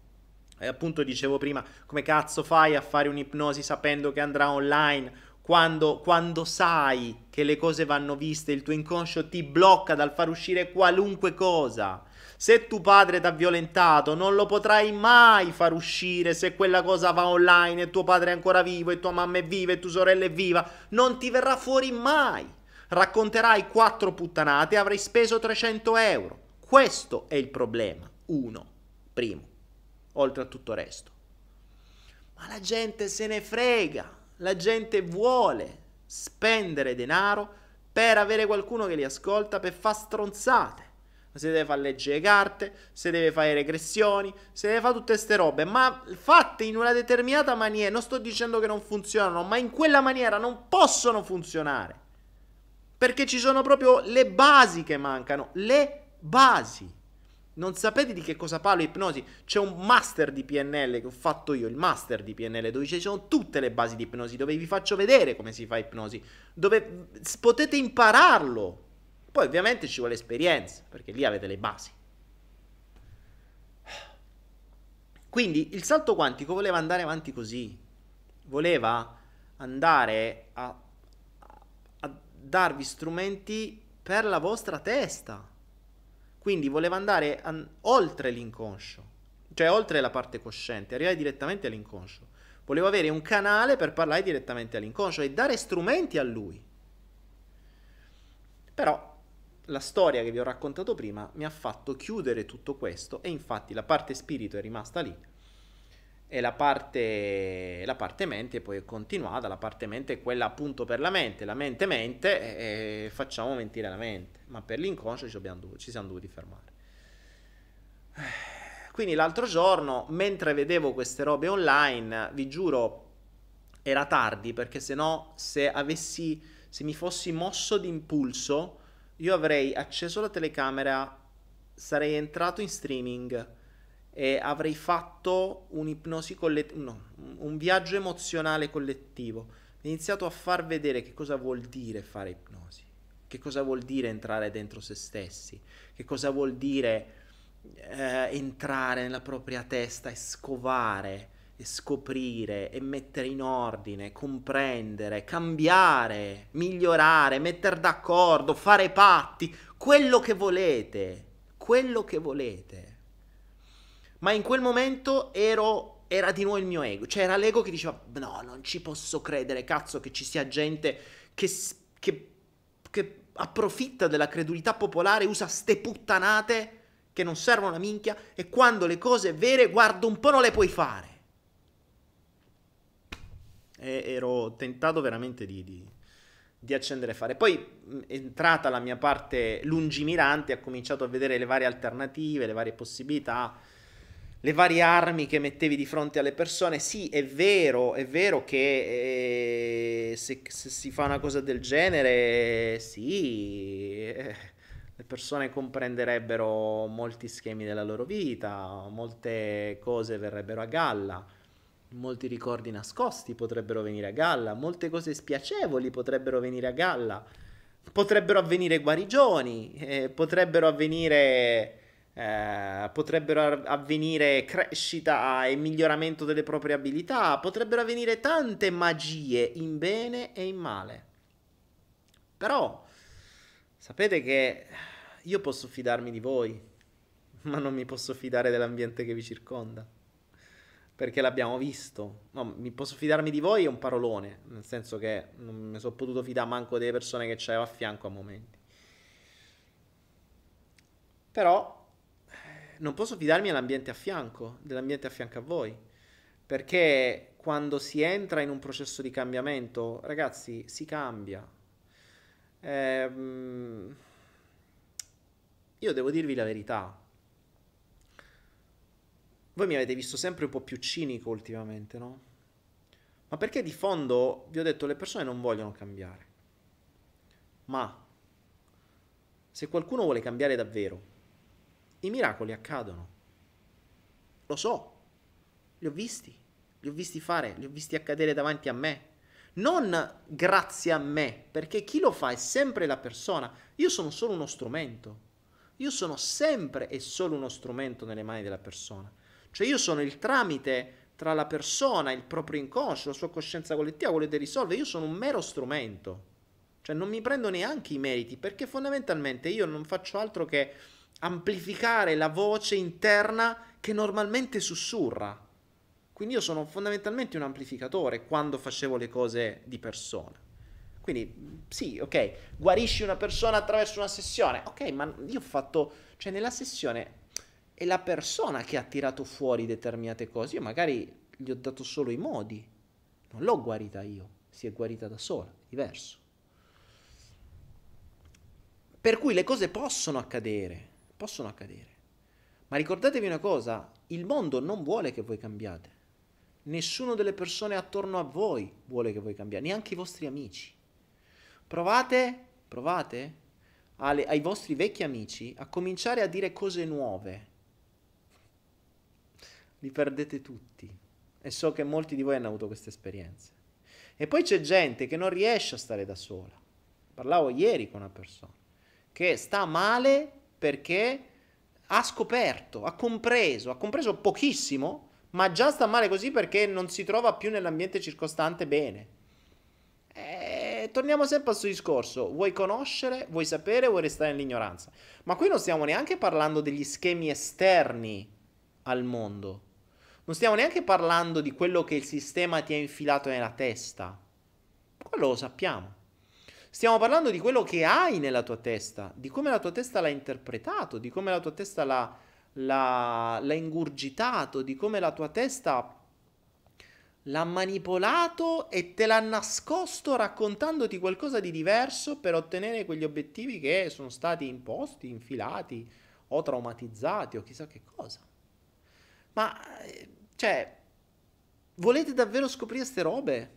e appunto dicevo prima, come cazzo fai a fare un'ipnosi sapendo che andrà online quando, quando, sai che le cose vanno viste, il tuo inconscio ti blocca dal far uscire qualunque cosa. Se tuo padre ti ha violentato, non lo potrai mai far uscire se quella cosa va online e tuo padre è ancora vivo e tua mamma è viva e tua sorella è viva. Non ti verrà fuori mai. Racconterai quattro puttanate e avrai speso 300 euro. Questo è il problema. Uno. Primo oltre a tutto il resto. Ma la gente se ne frega, la gente vuole spendere denaro per avere qualcuno che li ascolta per fare stronzate. Se deve fare leggere carte, se deve fare regressioni, se deve fare tutte queste robe, ma fatte in una determinata maniera. Non sto dicendo che non funzionano, ma in quella maniera non possono funzionare. Perché ci sono proprio le basi che mancano, le basi non sapete di che cosa parlo ipnosi, c'è un master di PNL che ho fatto io, il master di PNL, dove ci sono tutte le basi di ipnosi, dove vi faccio vedere come si fa ipnosi, dove potete impararlo. Poi ovviamente ci vuole esperienza, perché lì avete le basi. Quindi il salto quantico voleva andare avanti così, voleva andare a, a darvi strumenti per la vostra testa. Quindi voleva andare an- oltre l'inconscio, cioè oltre la parte cosciente, arrivare direttamente all'inconscio. Volevo avere un canale per parlare direttamente all'inconscio e dare strumenti a lui. Però la storia che vi ho raccontato prima mi ha fatto chiudere tutto questo e infatti la parte spirito è rimasta lì e la parte, la parte mente poi è continuata, la parte mente è quella appunto per la mente, la mente mente e facciamo mentire la mente, ma per l'inconscio ci, dovuti, ci siamo dovuti fermare. [sighs] Quindi l'altro giorno, mentre vedevo queste robe online, vi giuro, era tardi perché se no, se avessi, se mi fossi mosso d'impulso, io avrei acceso la telecamera, sarei entrato in streaming e avrei fatto un'ipnosi collettiva, no, un viaggio emozionale collettivo. Ho iniziato a far vedere che cosa vuol dire fare ipnosi, che cosa vuol dire entrare dentro se stessi, che cosa vuol dire eh, entrare nella propria testa e scovare scoprire e mettere in ordine, comprendere, cambiare, migliorare, mettere d'accordo, fare patti, quello che volete, quello che volete ma in quel momento ero, era di nuovo il mio ego, cioè era l'ego che diceva no, non ci posso credere, cazzo che ci sia gente che, che, che approfitta della credulità popolare, usa ste puttanate che non servono una minchia e quando le cose vere, guarda un po' non le puoi fare. E ero tentato veramente di, di, di accendere fare. Poi entrata la mia parte lungimirante, ho cominciato a vedere le varie alternative, le varie possibilità le varie armi che mettevi di fronte alle persone. Sì, è vero, è vero che eh, se, se, si fa una cosa del genere, sì, eh, le persone comprenderebbero molti schemi della loro vita, molte cose verrebbero a galla. Molti ricordi nascosti potrebbero venire a galla, molte cose spiacevoli potrebbero venire a galla, potrebbero avvenire guarigioni, eh, potrebbero avvenire eh, potrebbero avvenire crescita e miglioramento delle proprie abilità, potrebbero avvenire tante magie in bene e in male. Però sapete che io posso fidarmi di voi, ma non mi posso fidare dell'ambiente che vi circonda. Perché l'abbiamo visto. No, mi posso fidarmi di voi è un parolone, nel senso che non mi sono potuto fidare manco delle persone che c'avevo a fianco a momenti. Però non posso fidarmi dell'ambiente a fianco, dell'ambiente a fianco a voi. Perché quando si entra in un processo di cambiamento, ragazzi, si cambia. Ehm, io devo dirvi la verità. Voi mi avete visto sempre un po' più cinico ultimamente, no? Ma perché di fondo vi ho detto le persone non vogliono cambiare. Ma se qualcuno vuole cambiare davvero, i miracoli accadono. Lo so, li ho visti, li ho visti fare, li ho visti accadere davanti a me. Non grazie a me, perché chi lo fa è sempre la persona. Io sono solo uno strumento. Io sono sempre e solo uno strumento nelle mani della persona. Cioè io sono il tramite tra la persona, il proprio inconscio, la sua coscienza collettiva, quello che risolve. Io sono un mero strumento. Cioè non mi prendo neanche i meriti, perché fondamentalmente io non faccio altro che amplificare la voce interna che normalmente sussurra. Quindi io sono fondamentalmente un amplificatore quando facevo le cose di persona. Quindi sì, ok, guarisci una persona attraverso una sessione. Ok, ma io ho fatto, cioè nella sessione è la persona che ha tirato fuori determinate cose. Io magari gli ho dato solo i modi. Non l'ho guarita io, si è guarita da sola, diverso. Per cui le cose possono accadere, possono accadere. Ma ricordatevi una cosa, il mondo non vuole che voi cambiate. Nessuno delle persone attorno a voi vuole che voi cambiate, neanche i vostri amici. Provate, provate alle, ai vostri vecchi amici a cominciare a dire cose nuove. Li perdete tutti. E so che molti di voi hanno avuto queste esperienze. E poi c'è gente che non riesce a stare da sola. Parlavo ieri con una persona che sta male perché ha scoperto, ha compreso, ha compreso pochissimo, ma già sta male così perché non si trova più nell'ambiente circostante bene. E torniamo sempre al suo discorso, vuoi conoscere, vuoi sapere, vuoi restare nell'ignoranza. Ma qui non stiamo neanche parlando degli schemi esterni al mondo. Non stiamo neanche parlando di quello che il sistema ti ha infilato nella testa. Quello lo sappiamo. Stiamo parlando di quello che hai nella tua testa, di come la tua testa l'ha interpretato, di come la tua testa l'ha, l'ha, l'ha ingurgitato, di come la tua testa l'ha manipolato e te l'ha nascosto raccontandoti qualcosa di diverso per ottenere quegli obiettivi che sono stati imposti, infilati o traumatizzati o chissà che cosa. Ma, eh, cioè, volete davvero scoprire queste robe?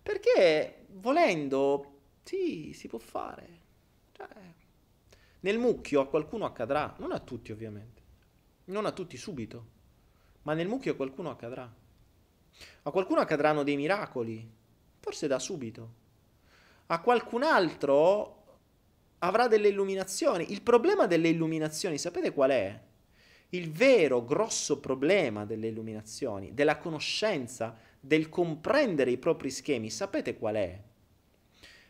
Perché volendo, sì, si può fare. Cioè, nel mucchio a qualcuno accadrà, non a tutti ovviamente, non a tutti subito, ma nel mucchio a qualcuno accadrà. A qualcuno accadranno dei miracoli, forse da subito. A qualcun altro avrà delle illuminazioni. Il problema delle illuminazioni, sapete qual è? Il vero grosso problema delle illuminazioni, della conoscenza, del comprendere i propri schemi, sapete qual è?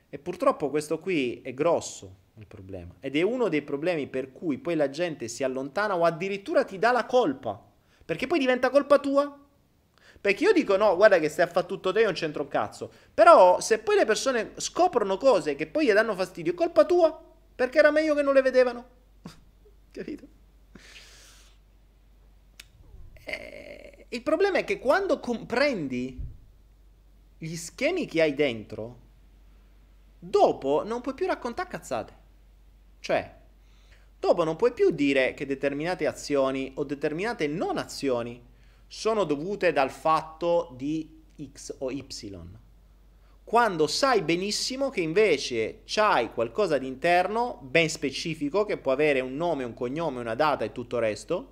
E purtroppo questo qui è grosso il problema ed è uno dei problemi per cui poi la gente si allontana o addirittura ti dà la colpa, perché poi diventa colpa tua. Perché io dico no, guarda che stai a fare tutto te, io non c'entro un cazzo. Però se poi le persone scoprono cose che poi gli danno fastidio, è colpa tua, perché era meglio che non le vedevano. [laughs] Capito? Il problema è che quando comprendi gli schemi che hai dentro, dopo non puoi più raccontare cazzate. Cioè, dopo non puoi più dire che determinate azioni o determinate non azioni sono dovute dal fatto di X o Y. Quando sai benissimo che invece c'hai qualcosa di interno ben specifico che può avere un nome, un cognome, una data e tutto il resto,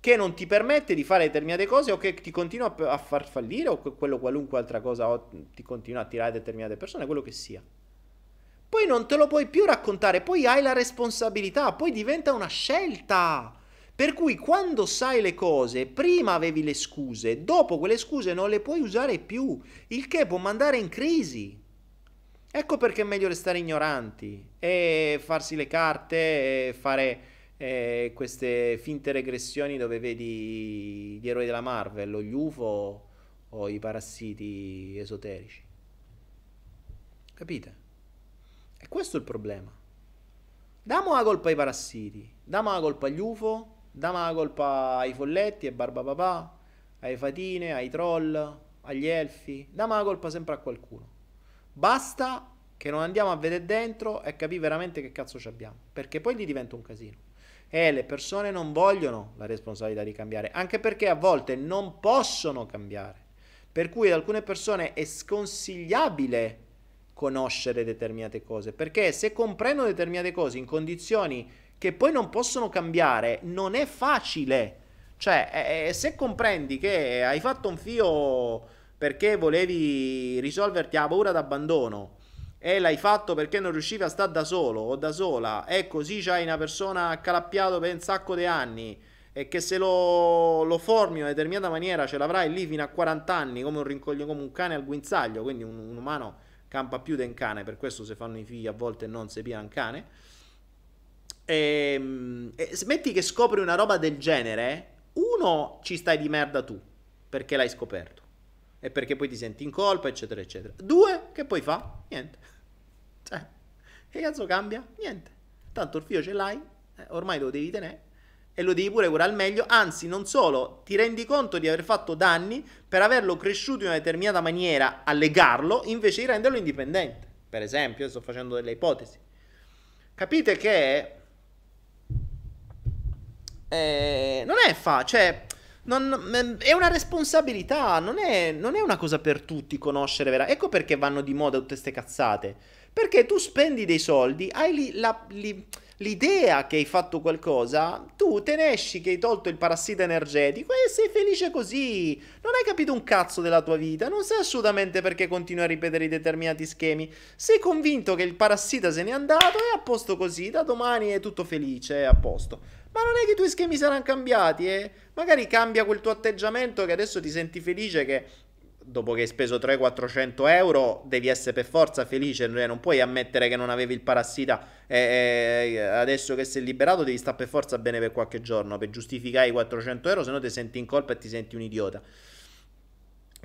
che non ti permette di fare determinate cose o che ti continua a far fallire o quello qualunque altra cosa o ti continua a tirare determinate persone, quello che sia. Poi non te lo puoi più raccontare, poi hai la responsabilità, poi diventa una scelta. Per cui quando sai le cose, prima avevi le scuse, dopo quelle scuse non le puoi usare più, il che può mandare in crisi. Ecco perché è meglio restare ignoranti e farsi le carte e fare eh, queste finte regressioni dove vedi gli eroi della Marvel o gli UFO o i parassiti esoterici. Capite? E questo è il problema. Diamo la colpa ai parassiti, diamo la colpa agli UFO, diamo la colpa ai folletti, ai barbapapà, ai fatine, ai troll, agli elfi, diamo la colpa sempre a qualcuno. Basta che non andiamo a vedere dentro e capire veramente che cazzo ci abbiamo, perché poi gli diventa un casino. E le persone non vogliono la responsabilità di cambiare, anche perché a volte non possono cambiare. Per cui ad alcune persone è sconsigliabile conoscere determinate cose, perché se comprendono determinate cose in condizioni che poi non possono cambiare, non è facile. Cioè, eh, se comprendi che hai fatto un fio perché volevi risolverti la paura d'abbandono, e l'hai fatto perché non riuscivi a stare da solo o da sola. E così c'hai una persona accalappiato per un sacco di anni e che se lo, lo, formi in una determinata maniera ce l'avrai lì fino a 40 anni come un rincoglio come un cane al guinzaglio. Quindi un, un umano campa più di un cane per questo se fanno i figli a volte non si pia un cane. E, ehm, e metti che scopri una roba del genere uno ci stai di merda tu perché l'hai scoperto e perché poi ti senti in colpa, eccetera, eccetera. Due, che poi fa? Niente. Cioè, che cazzo cambia? Niente. Tanto il figlio ce l'hai, eh, ormai lo devi tenere e lo devi pure curare al meglio, anzi non solo, ti rendi conto di aver fatto danni per averlo cresciuto in una determinata maniera a legarlo invece di renderlo indipendente. Per esempio, sto facendo delle ipotesi. Capite che eh, non è fa, cioè non, è una responsabilità, non è, non è, una cosa per tutti conoscere vera. Ecco perché vanno di moda tutte queste cazzate. Perché tu spendi dei soldi, hai li, la, li, l'idea che hai fatto qualcosa, tu te ne esci che hai tolto il parassita energetico e sei felice così. Non hai capito un cazzo della tua vita, non sai assolutamente perché continui a ripetere i determinati schemi. Sei convinto che il parassita se n'è andato e a posto così, da domani è tutto felice, è a posto. Ma non è che i tuoi schemi saranno cambiati, eh? Magari cambia quel tuo atteggiamento che adesso ti senti felice che dopo che hai speso 300-400 euro, devi essere per forza felice. Non puoi ammettere che non avevi il parassita e, adesso che sei liberato devi stare per forza bene per qualche giorno per giustificare i 400 euro, se no ti senti in colpa e ti senti un idiota.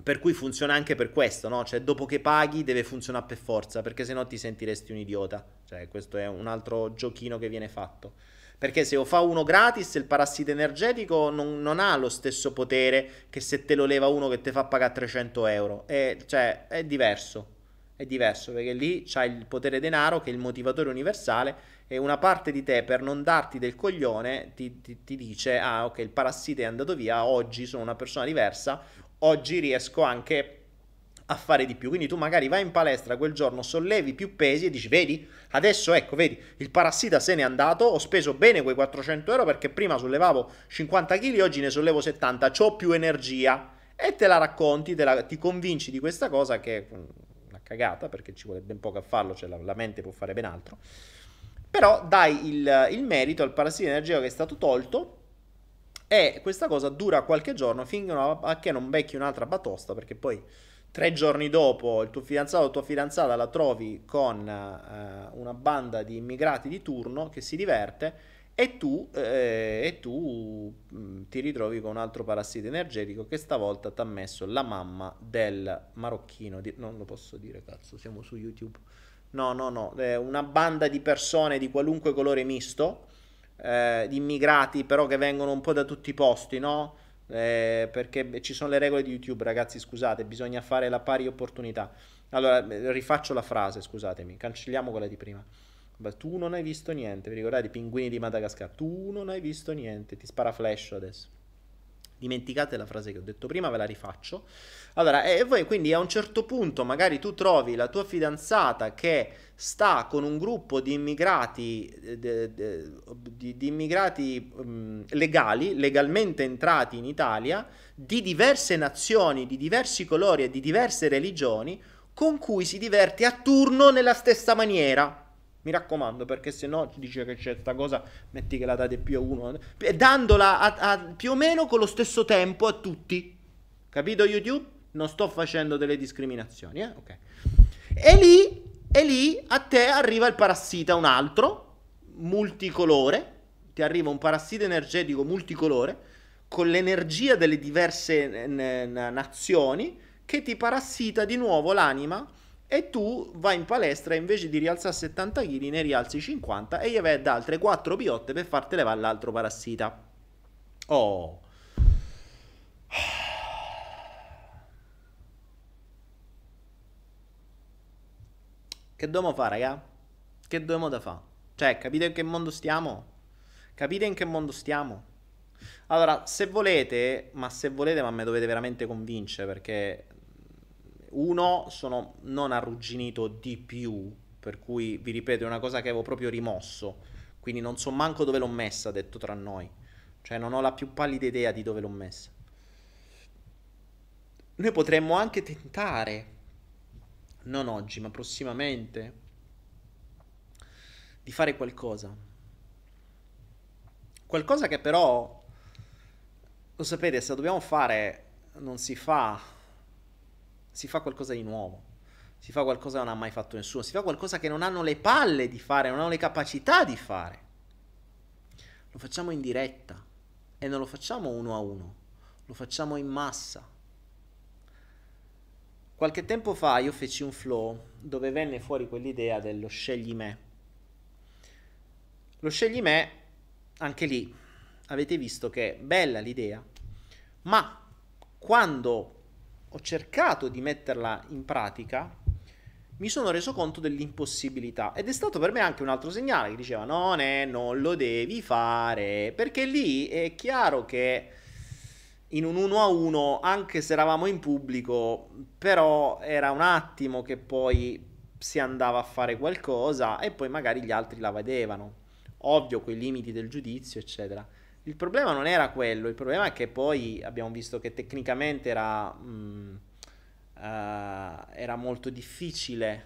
Per cui funziona anche per questo, no? Cioè, dopo che paghi deve funzionare per forza, perché se no ti sentiresti un idiota. Cioè, questo è un altro giochino che viene fatto. Perché se lo fa uno gratis, il parassita energetico non, non, ha lo stesso potere che se te lo leva uno che ti fa pagare 300 euro. È, cioè, è diverso. È diverso perché lì c'hai il potere denaro che è il motivatore universale e una parte di te per non darti del coglione ti, ti, ti dice ah ok il parassita è andato via, oggi sono una persona diversa, oggi riesco anche a fare di più. Quindi tu magari vai in palestra quel giorno, sollevi più pesi e dici, vedi, adesso ecco, vedi, il parassita se n'è andato, ho speso bene quei 400 euro perché prima sollevavo 50 kg, oggi ne sollevo 70, ho più energia. E te la racconti, te la, ti convinci di questa cosa che è una cagata perché ci vuole ben poco a farlo, cioè la, la mente può fare ben altro. Però dai il, il merito al parassita energetico che è stato tolto e questa cosa dura qualche giorno a che non becchi un'altra batosta perché poi tre giorni dopo il tuo fidanzato o tua fidanzata la trovi con eh, una banda di immigrati di turno che si diverte e tu, eh, e tu mh, mm, ti ritrovi con un altro parassita energetico che stavolta ti ha messo la mamma del marocchino, di, non lo posso dire cazzo, siamo su YouTube, no no no, eh, una banda di persone di qualunque colore misto, eh, di immigrati però che vengono un po' da tutti i posti, no? Eh, perché ci sono le regole di YouTube, ragazzi, scusate, bisogna fare la pari opportunità. Allora, rifaccio la frase, scusatemi, cancelliamo quella di prima. Tu non hai visto niente, vi ricordate i pinguini di Madagascar? Tu non hai visto niente, ti spara flash adesso. Dimenticate la frase che ho detto prima, ve la rifaccio. Allora, e voi quindi a un certo punto magari tu trovi la tua fidanzata che sta con un gruppo di immigrati, eh, de, di, di immigrati um, legali, legalmente entrati in Italia, di diverse nazioni, di diversi colori e di diverse religioni, con cui si diverte a turno nella stessa maniera. Mi raccomando, perché se no dice che c'è questa cosa, metti che la date più a uno, dandola a, a, più o meno con lo stesso tempo a tutti. Capito YouTube? Non sto facendo delle discriminazioni, eh? Ok. E lì, e lì a te arriva il parassita, un altro, multicolore, ti arriva un parassita energetico multicolore, con l'energia delle diverse n- n- nazioni, che ti parassita di nuovo l'anima e tu vai in palestra e invece di rialzare 70 kg ne rialzi 50 e gli vai ad altre 4 piotte per farti levare l'altro parassita. Oh. Che dobbiamo fare, raga? Che dobbiamo da fare? Cioè, capite in che mondo stiamo? Capite in che mondo stiamo? Allora, se volete, ma se volete, ma me dovete veramente convincere perché uno, sono non arrugginito di più, per cui vi ripeto, è una cosa che avevo proprio rimosso, quindi non so manco dove l'ho messa, detto tra noi. Cioè non ho la più pallida idea di dove l'ho messa. Noi potremmo anche tentare, non oggi, ma prossimamente, di fare qualcosa. Qualcosa che però, lo sapete, se dobbiamo fare, non si fa si fa qualcosa di nuovo. Si fa qualcosa che non ha mai fatto nessuno. Si fa qualcosa che non hanno le palle di fare, non hanno le capacità di fare. Lo facciamo in diretta e non lo facciamo uno a uno, lo facciamo in massa. Qualche tempo fa io feci un flow dove venne fuori quell'idea dello scegli me. Lo scegli me, anche lì, avete visto che è bella l'idea, ma quando ho cercato di metterla in pratica, mi sono reso conto dell'impossibilità. Ed è stato per me anche un altro segnale che diceva: no, ne, non lo devi fare. Perché lì è chiaro che in un uno a uno, anche se eravamo in pubblico, però era un attimo che poi si andava a fare qualcosa e poi magari gli altri la vedevano. ovvio, quei limiti del giudizio, eccetera. Il problema non era quello, il problema è che poi abbiamo visto che tecnicamente era, mh, uh, era molto difficile,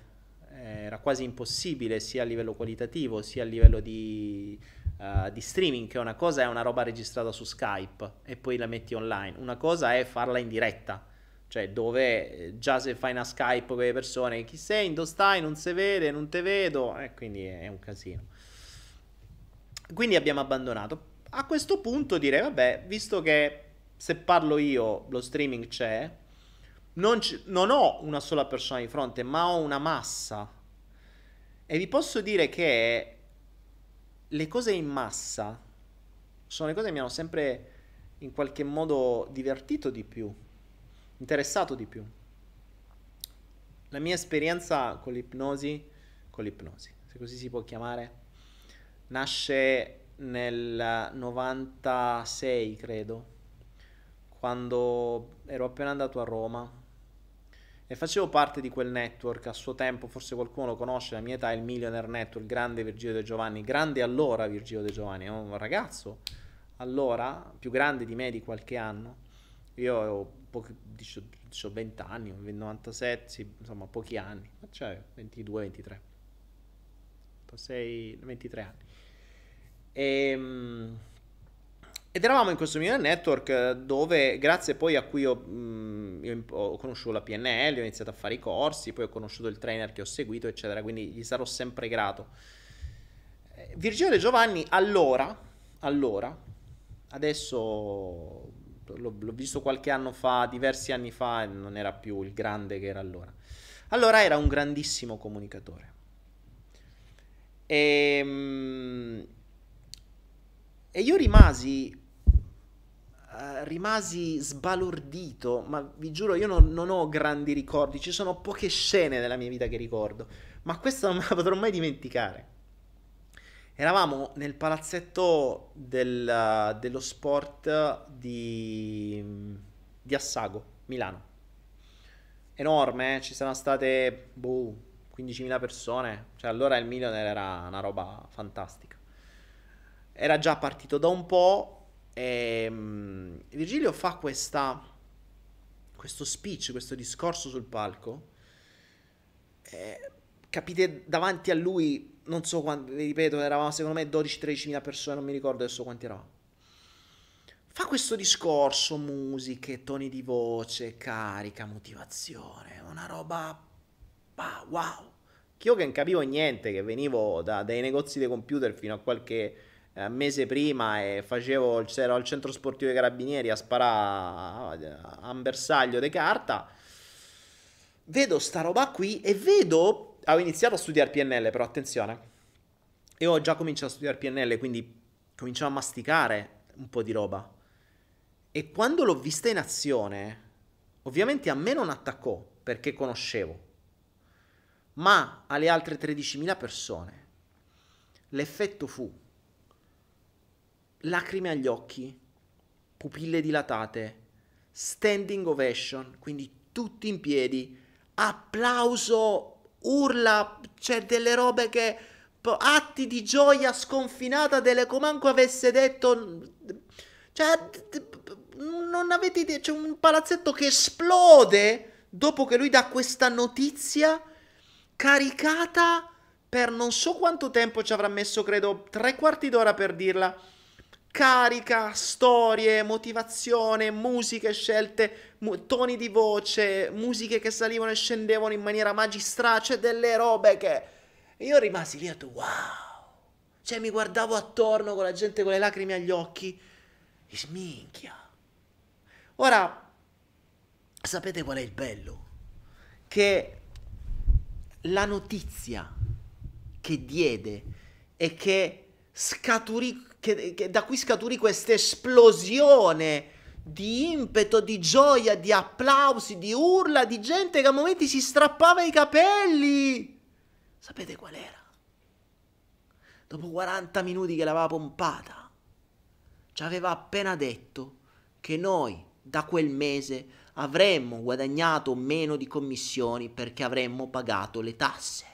eh, era quasi impossibile sia a livello qualitativo sia a livello di, uh, di, streaming, che una cosa è una roba registrata su Skype e poi la metti online, una cosa è farla in diretta, cioè dove eh, già se fai una Skype con le persone, chi sei, dove stai, non si vede, non te vedo, e quindi è un casino. Quindi abbiamo abbandonato a questo punto direi, vabbè, visto che se parlo io lo streaming c'è, non, c- non ho una sola persona di fronte, ma ho una massa. E vi posso dire che le cose in massa sono le cose che mi hanno sempre in qualche modo divertito di più, interessato di più. La mia esperienza con l'ipnosi, con l'ipnosi, se così si può chiamare, nasce nel 96, credo, quando ero appena andato a Roma e facevo parte di quel network a suo tempo, forse qualcuno lo conosce, la mia età il Millionaire Network, grande Virgilio De Giovanni, grande allora Virgilio De Giovanni, è un ragazzo allora più grande di me di qualche anno. Io ho, pochi, ho 20 anni, ho 97, sì, insomma pochi anni, cioè 22, 23. 6, 23 anni. E, ehm, ed eravamo in questo mio network dove, grazie poi a cui ho, mh, io ho conosciuto la PNL, ho iniziato a fare i corsi, poi ho conosciuto il trainer che ho seguito, eccetera, quindi gli sarò sempre grato. Eh, Virgilio De Giovanni allora, allora, adesso l'ho, l'ho visto qualche anno fa, diversi anni fa, non era più il grande che era allora. Allora era un grandissimo comunicatore. E, ehm, e io rimasi, uh, rimasi sbalordito, ma vi giuro io non, non, ho grandi ricordi, ci sono poche scene della mia vita che ricordo, ma questa non me la potrò mai dimenticare. Eravamo nel palazzetto del, uh, dello sport di, di Assago, Milano. Enorme, eh? ci saranno state boh, 15.000 persone, cioè allora il Milan era una roba fantastica era già partito da un po'. E, um, Virgilio fa questa, questo speech, questo discorso sul palco. E, capite, davanti a lui, non so quanti, ripeto, eravamo secondo me 12-13 mila persone, non mi ricordo adesso quanti eravamo. Fa questo discorso, musiche, toni di voce, carica, motivazione, una roba bah, wow. Che io che non capivo niente, che venivo da, dai negozi dei computer fino a qualche eh, mese prima e facevo ero al centro sportivo dei carabinieri a sparare a un bersaglio di carta. Vedo sta roba qui e vedo. Avevo iniziato a studiare PNL, però attenzione. E ho già cominciato a studiare PNL, quindi cominciavo a masticare un po' di roba. E quando l'ho vista in azione, ovviamente a me non attaccò perché conoscevo, ma alle altre 13.000 persone l'effetto fu lacrime agli occhi, pupille dilatate, standing ovation, quindi tutti in piedi, applauso, urla, c'è delle robe che atti di gioia sconfinata delle comanco avesse detto cioè non avete idea c'è un palazzetto che esplode dopo che lui dà questa notizia caricata per non so quanto tempo ci avrà messo credo tre quarti d'ora per dirla carica, storie, motivazione, musiche scelte, mu- toni di voce, musiche che salivano e scendevano in maniera magistrale, cioè delle robe che... Io rimasi lì e ho detto wow! Cioè mi guardavo attorno con la gente con le lacrime agli occhi e sminchia. Ora, sapete qual è il bello? Che la notizia che diede e che scaturì che, che da cui scaturì questa esplosione di impeto, di gioia, di applausi, di urla, di gente che a momenti si strappava i capelli. Sapete qual era? Dopo 40 minuti che l'aveva pompata, ci aveva appena detto che noi da quel mese avremmo guadagnato meno di commissioni perché avremmo pagato le tasse.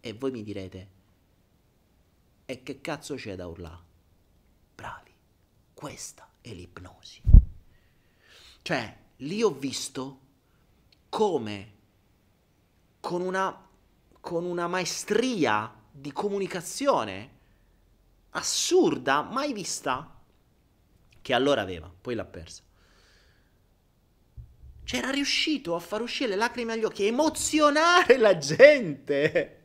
E voi mi direte, E che cazzo c'è da urlare? Bravi, questa è l'ipnosi. Cioè, lì ho visto come con una, con una maestria di comunicazione assurda, mai vista, che allora aveva, poi l'ha persa. C'era riuscito a far uscire le lacrime agli occhi, emozionare la gente,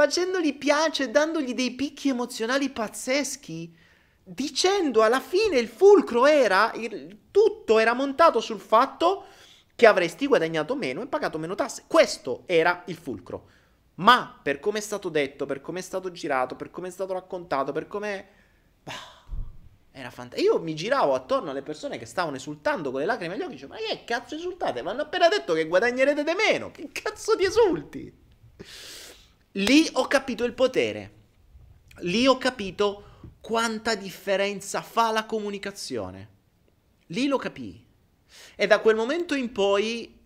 facendogli piacere, dandogli dei picchi emozionali pazzeschi, dicendo alla fine il fulcro era, il, tutto era montato sul fatto che avresti guadagnato meno e pagato meno tasse. Questo era il fulcro. Ma per come è stato detto, per come è stato girato, per come è stato raccontato, per come... Era fantastico. Io mi giravo attorno alle persone che stavano esultando con le lacrime agli occhi. Dicevo, ma che cazzo esultate? Mi hanno appena detto che guadagnerete di meno. Che cazzo ti esulti? Lì ho capito il potere. Lì ho capito quanta differenza fa la comunicazione. Lì lo capii. E da quel momento in poi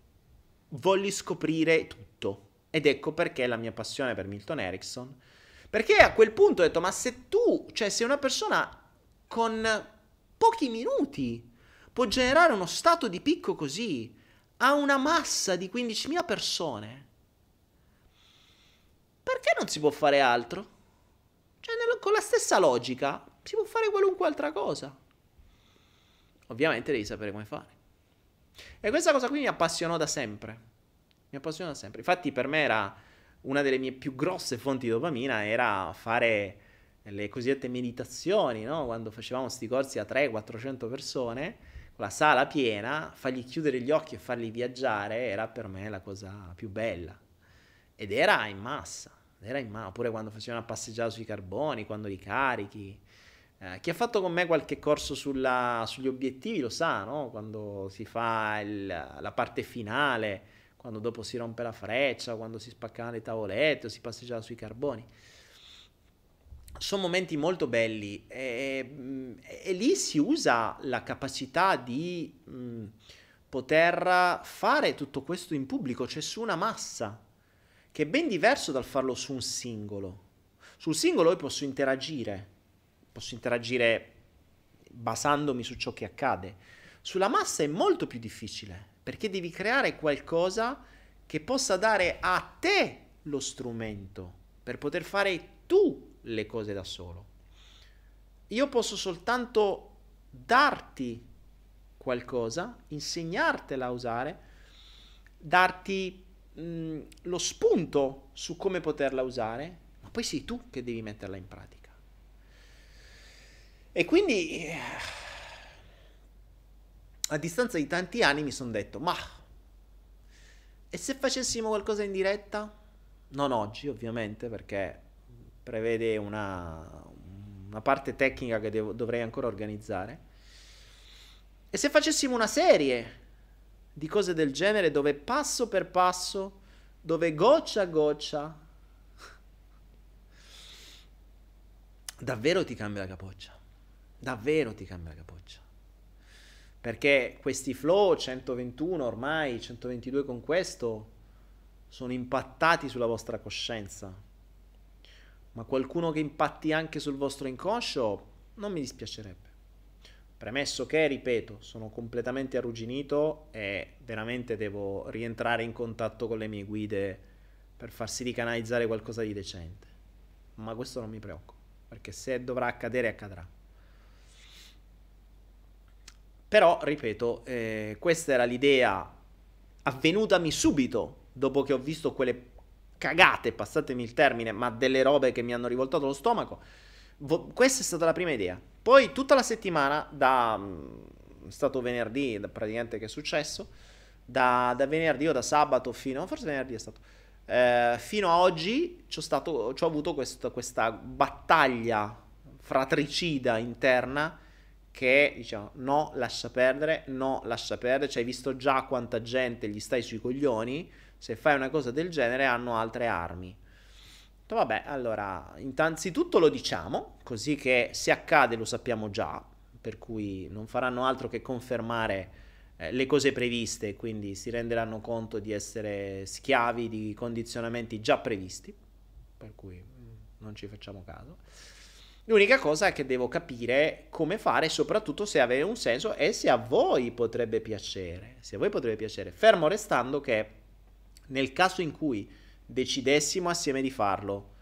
volli scoprire tutto. Ed ecco perché la mia passione per Milton Erickson. Perché a quel punto ho detto, ma se tu, cioè se una persona con pochi minuti può generare uno stato di picco così a una massa di 15.000 persone, perché non si può fare altro? Cioè, con la stessa logica si può fare qualunque altra cosa. Ovviamente devi sapere come fare. E questa cosa qui mi appassionò da sempre. Mi appassionò da sempre. Infatti, per me era una delle mie più grosse fonti di dopamina era fare le cosiddette meditazioni, no? quando facevamo questi corsi a 300-400 persone, con la sala piena, fargli chiudere gli occhi e farli viaggiare era per me la cosa più bella. Ed era in massa, era in massa, oppure quando facevano una passeggiata sui carboni, quando li carichi. Eh, chi ha fatto con me qualche corso sulla, sugli obiettivi lo sa, no? quando si fa il, la parte finale, quando dopo si rompe la freccia, quando si spaccano le tavolette o si passeggiava sui carboni sono momenti molto belli e, e, lì si usa la capacità di mh, poter fare tutto questo in pubblico, cioè su una massa, che è ben diverso dal farlo su un singolo. Sul singolo io posso interagire, posso interagire basandomi su ciò che accade. Sulla massa è molto più difficile, perché devi creare qualcosa che possa dare a te lo strumento per poter fare tu le cose da solo. Io posso soltanto darti qualcosa, insegnartela a usare, darti mm, lo spunto su come poterla usare, ma poi sei tu che devi metterla in pratica. E quindi eh, a distanza di tanti anni mi sono detto, ma e se facessimo qualcosa in diretta? Non oggi, ovviamente, perché prevede una, una parte tecnica che devo, dovrei ancora organizzare. E se facessimo una serie di cose del genere dove passo per passo, dove goccia a goccia, [laughs] davvero ti cambia la capoccia. Davvero ti cambia la capoccia. Perché questi flow 121 ormai, 122 con questo, sono impattati sulla vostra coscienza ma qualcuno che impatti anche sul vostro inconscio, non mi dispiacerebbe. Premesso che, ripeto, sono completamente arrugginito e veramente devo rientrare in contatto con le mie guide per far sì di canalizzare qualcosa di decente. Ma questo non mi preoccupa, perché se dovrà accadere, accadrà. Però, ripeto, eh, questa era l'idea avvenutami subito dopo che ho visto quelle cagate, passatemi il termine, ma delle robe che mi hanno rivoltato lo stomaco. Vo- questa è stata la prima idea. Poi tutta la settimana, da mm, è stato venerdì, da, praticamente che è successo, da, da, venerdì o da sabato fino, forse venerdì è stato, eh, fino a oggi ci ho avuto questo, questa battaglia fratricida interna che diciamo no, lascia perdere, no, lascia perdere, cioè hai visto già quanta gente gli stai sui coglioni, se fai una cosa del genere hanno altre armi. Vabbè, allora, innanzitutto lo diciamo, così che se accade lo sappiamo già, per cui non faranno altro che confermare eh, le cose previste, quindi si renderanno conto di essere schiavi di condizionamenti già previsti, per cui mm, non ci facciamo caso. L'unica cosa è che devo capire come fare, soprattutto se avere un senso e se a voi potrebbe piacere. Se a voi potrebbe piacere. Fermo restando che nel caso in cui decidessimo assieme di farlo,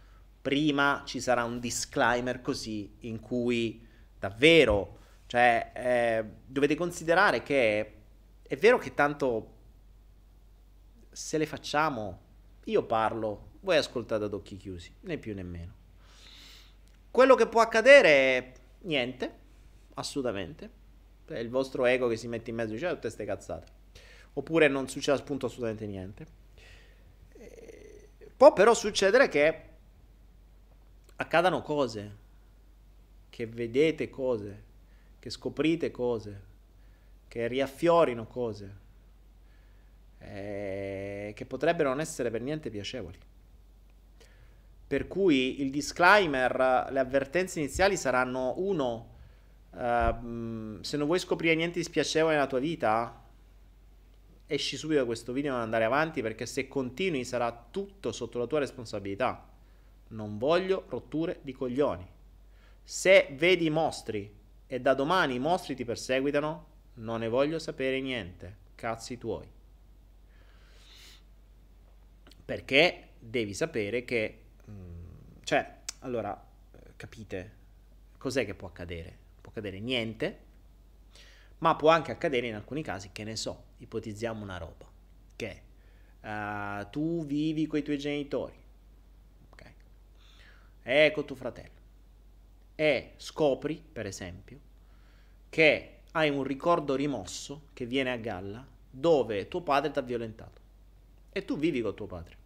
prima ci sarà un disclaimer così in cui davvero, cioè, eh, dovete considerare che è vero che tanto se le facciamo, io parlo, voi ascoltate ad occhi chiusi, né più né meno. Quello che può accadere è niente, assolutamente. È il vostro ego che si mette in mezzo e dice tutte queste cazzate. Oppure non succede appunto assolutamente niente. Può però succedere che accadano cose, che vedete cose, che scoprite cose, che riaffiorino cose, eh, che potrebbero non essere per niente piacevoli. Per cui il disclaimer, le avvertenze iniziali saranno uno, uh, se non vuoi scoprire niente di spiacevole nella tua vita, esci subito da questo video e non andare avanti perché se continui sarà tutto sotto la tua responsabilità. Non voglio rotture di coglioni. Se vedi mostri e da domani i mostri ti perseguitano, non ne voglio sapere niente. Cazzi tuoi. Perché devi sapere che Mm, cioè, allora, capite, cos'è che può accadere? Può accadere niente, ma può anche accadere in alcuni casi, che ne so, ipotizziamo una roba, che uh, tu vivi con i tuoi genitori, ok? E con tuo fratello, e scopri, per esempio, che hai un ricordo rimosso che viene a galla dove tuo padre ti ha violentato e tu vivi con tuo padre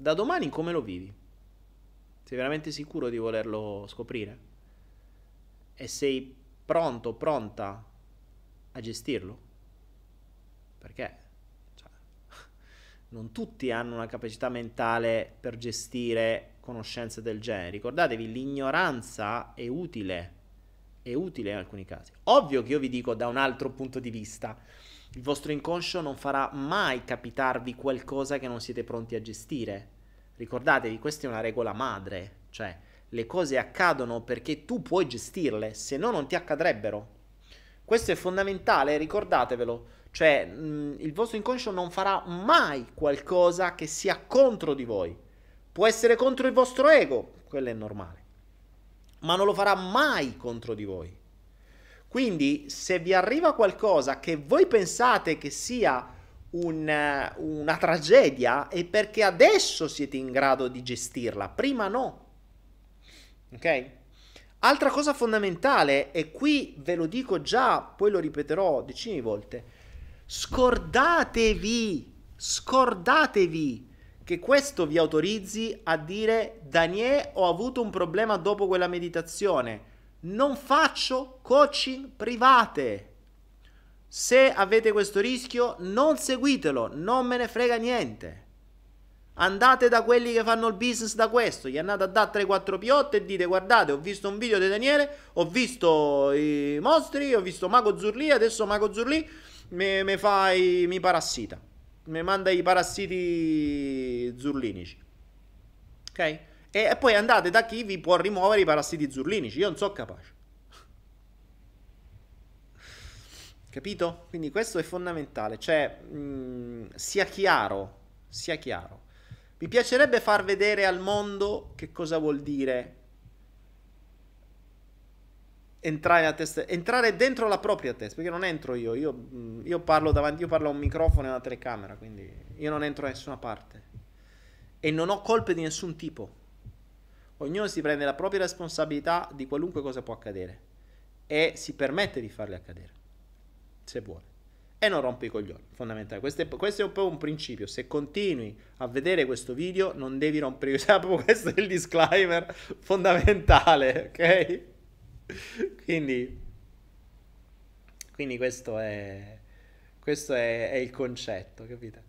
da domani come lo vivi? Sei veramente sicuro di volerlo scoprire? E sei pronto, pronta a gestirlo? Perché cioè, [laughs] non tutti hanno una capacità mentale per gestire conoscenze del genere. Ricordatevi, l'ignoranza è utile, è utile in alcuni casi. Ovvio che io vi dico da un altro punto di vista, il vostro inconscio non farà mai capitarvi qualcosa che non siete pronti a gestire. Ricordatevi, questa è una regola madre, cioè le cose accadono perché tu puoi gestirle, se no non ti accadrebbero. Questo è fondamentale, ricordatevelo. Cioè, mh, il vostro inconscio non farà mai qualcosa che sia contro di voi. Può essere contro il vostro ego, quello è normale. Ma non lo farà mai contro di voi. Quindi, se vi arriva qualcosa che voi pensate che sia un, una tragedia, è perché adesso siete in grado di gestirla, prima no. Ok? Altra cosa fondamentale, e qui ve lo dico già, poi lo ripeterò decine di volte, scordatevi, scordatevi che questo vi autorizzi a dire Daniele ho avuto un problema dopo quella meditazione non faccio coaching private. Se avete questo rischio, non seguitelo, non me ne frega niente. Andate da quelli che fanno il business da questo, gli andate a dare 3-4 piotte e dite guardate ho visto un video di Daniele, ho visto i mostri, ho visto Mago Zurli, adesso Mago Zurli mi, fa i, mi parassita, mi manda i parassiti zurlinici. Ok? E poi andate da chi vi può rimuovere i parassiti zurlinici. Io non so capace. Capito? Quindi questo è fondamentale. Cioè, mh, mm, sia chiaro. Sia chiaro. Mi piacerebbe far vedere al mondo che cosa vuol dire entrare, a testa, entrare dentro la propria testa. Perché non entro io. Io, io parlo davanti, io parlo a un microfono e a una telecamera. Quindi io non entro da nessuna parte. E non ho colpe di nessun tipo. Ognuno si prende la propria responsabilità di qualunque cosa può accadere e si permette di farle accadere, se vuole. E non rompe i coglioni, fondamentale. Questo è, questo è un po' un principio. Se continui a vedere questo video, non devi rompere [laughs] i coglioni. Questo è il disclaimer fondamentale, ok? Quindi, quindi questo è, questo è, è il concetto, capite?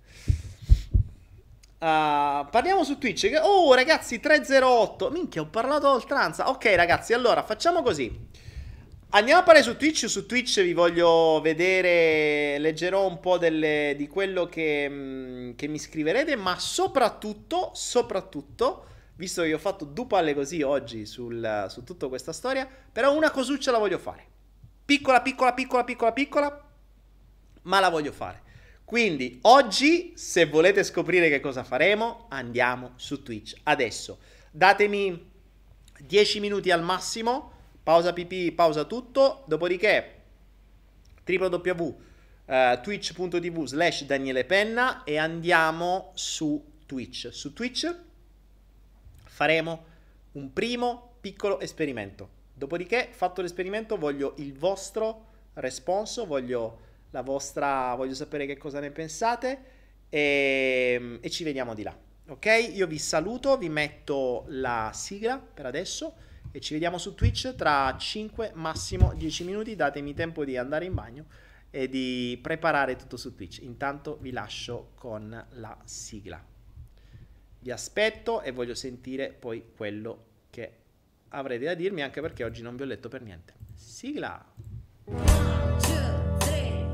Uh, parliamo su Twitch. Oh, ragazzi, 308. Minchia, ho parlato a oltranza. Ok, ragazzi, allora facciamo così. Andiamo a parlare su Twitch. Su Twitch vi voglio vedere. Leggerò un po' delle, di quello che, mm, che mi scriverete. Ma soprattutto, soprattutto, visto che io ho fatto due palle così oggi sul, su tutta questa storia, però una cosuccia la voglio fare. Piccola, piccola, piccola, piccola, piccola, ma la voglio fare. Quindi oggi, se volete scoprire che cosa faremo, andiamo su Twitch. Adesso datemi 10 minuti al massimo, pausa pipì, pausa tutto, dopodiché www.twitch.tv slash Daniele Penna e andiamo su Twitch. Su Twitch faremo un primo piccolo esperimento. Dopodiché, fatto l'esperimento, voglio il vostro responso, voglio vostra, voglio sapere che cosa ne pensate e, e ci vediamo di là. Ok? Io vi saluto, vi metto la sigla per adesso e ci vediamo su Twitch tra 5 massimo 10 minuti. Datemi tempo di andare in bagno e di preparare tutto su Twitch. Intanto vi lascio con la sigla. Vi aspetto e voglio sentire poi quello che avrete da dirmi, anche perché oggi non vi ho letto per niente. Sigla!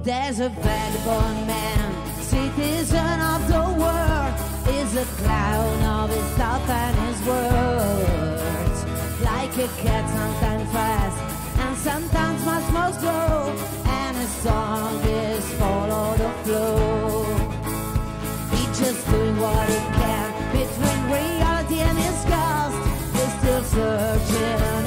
There's a vagabond man, citizen of the world, is a clown of his thoughts and his words. A cat, sometimes fast and sometimes much more slow, and his song is follow the flow. He's just doing what he can between reality and his ghost. He's still searching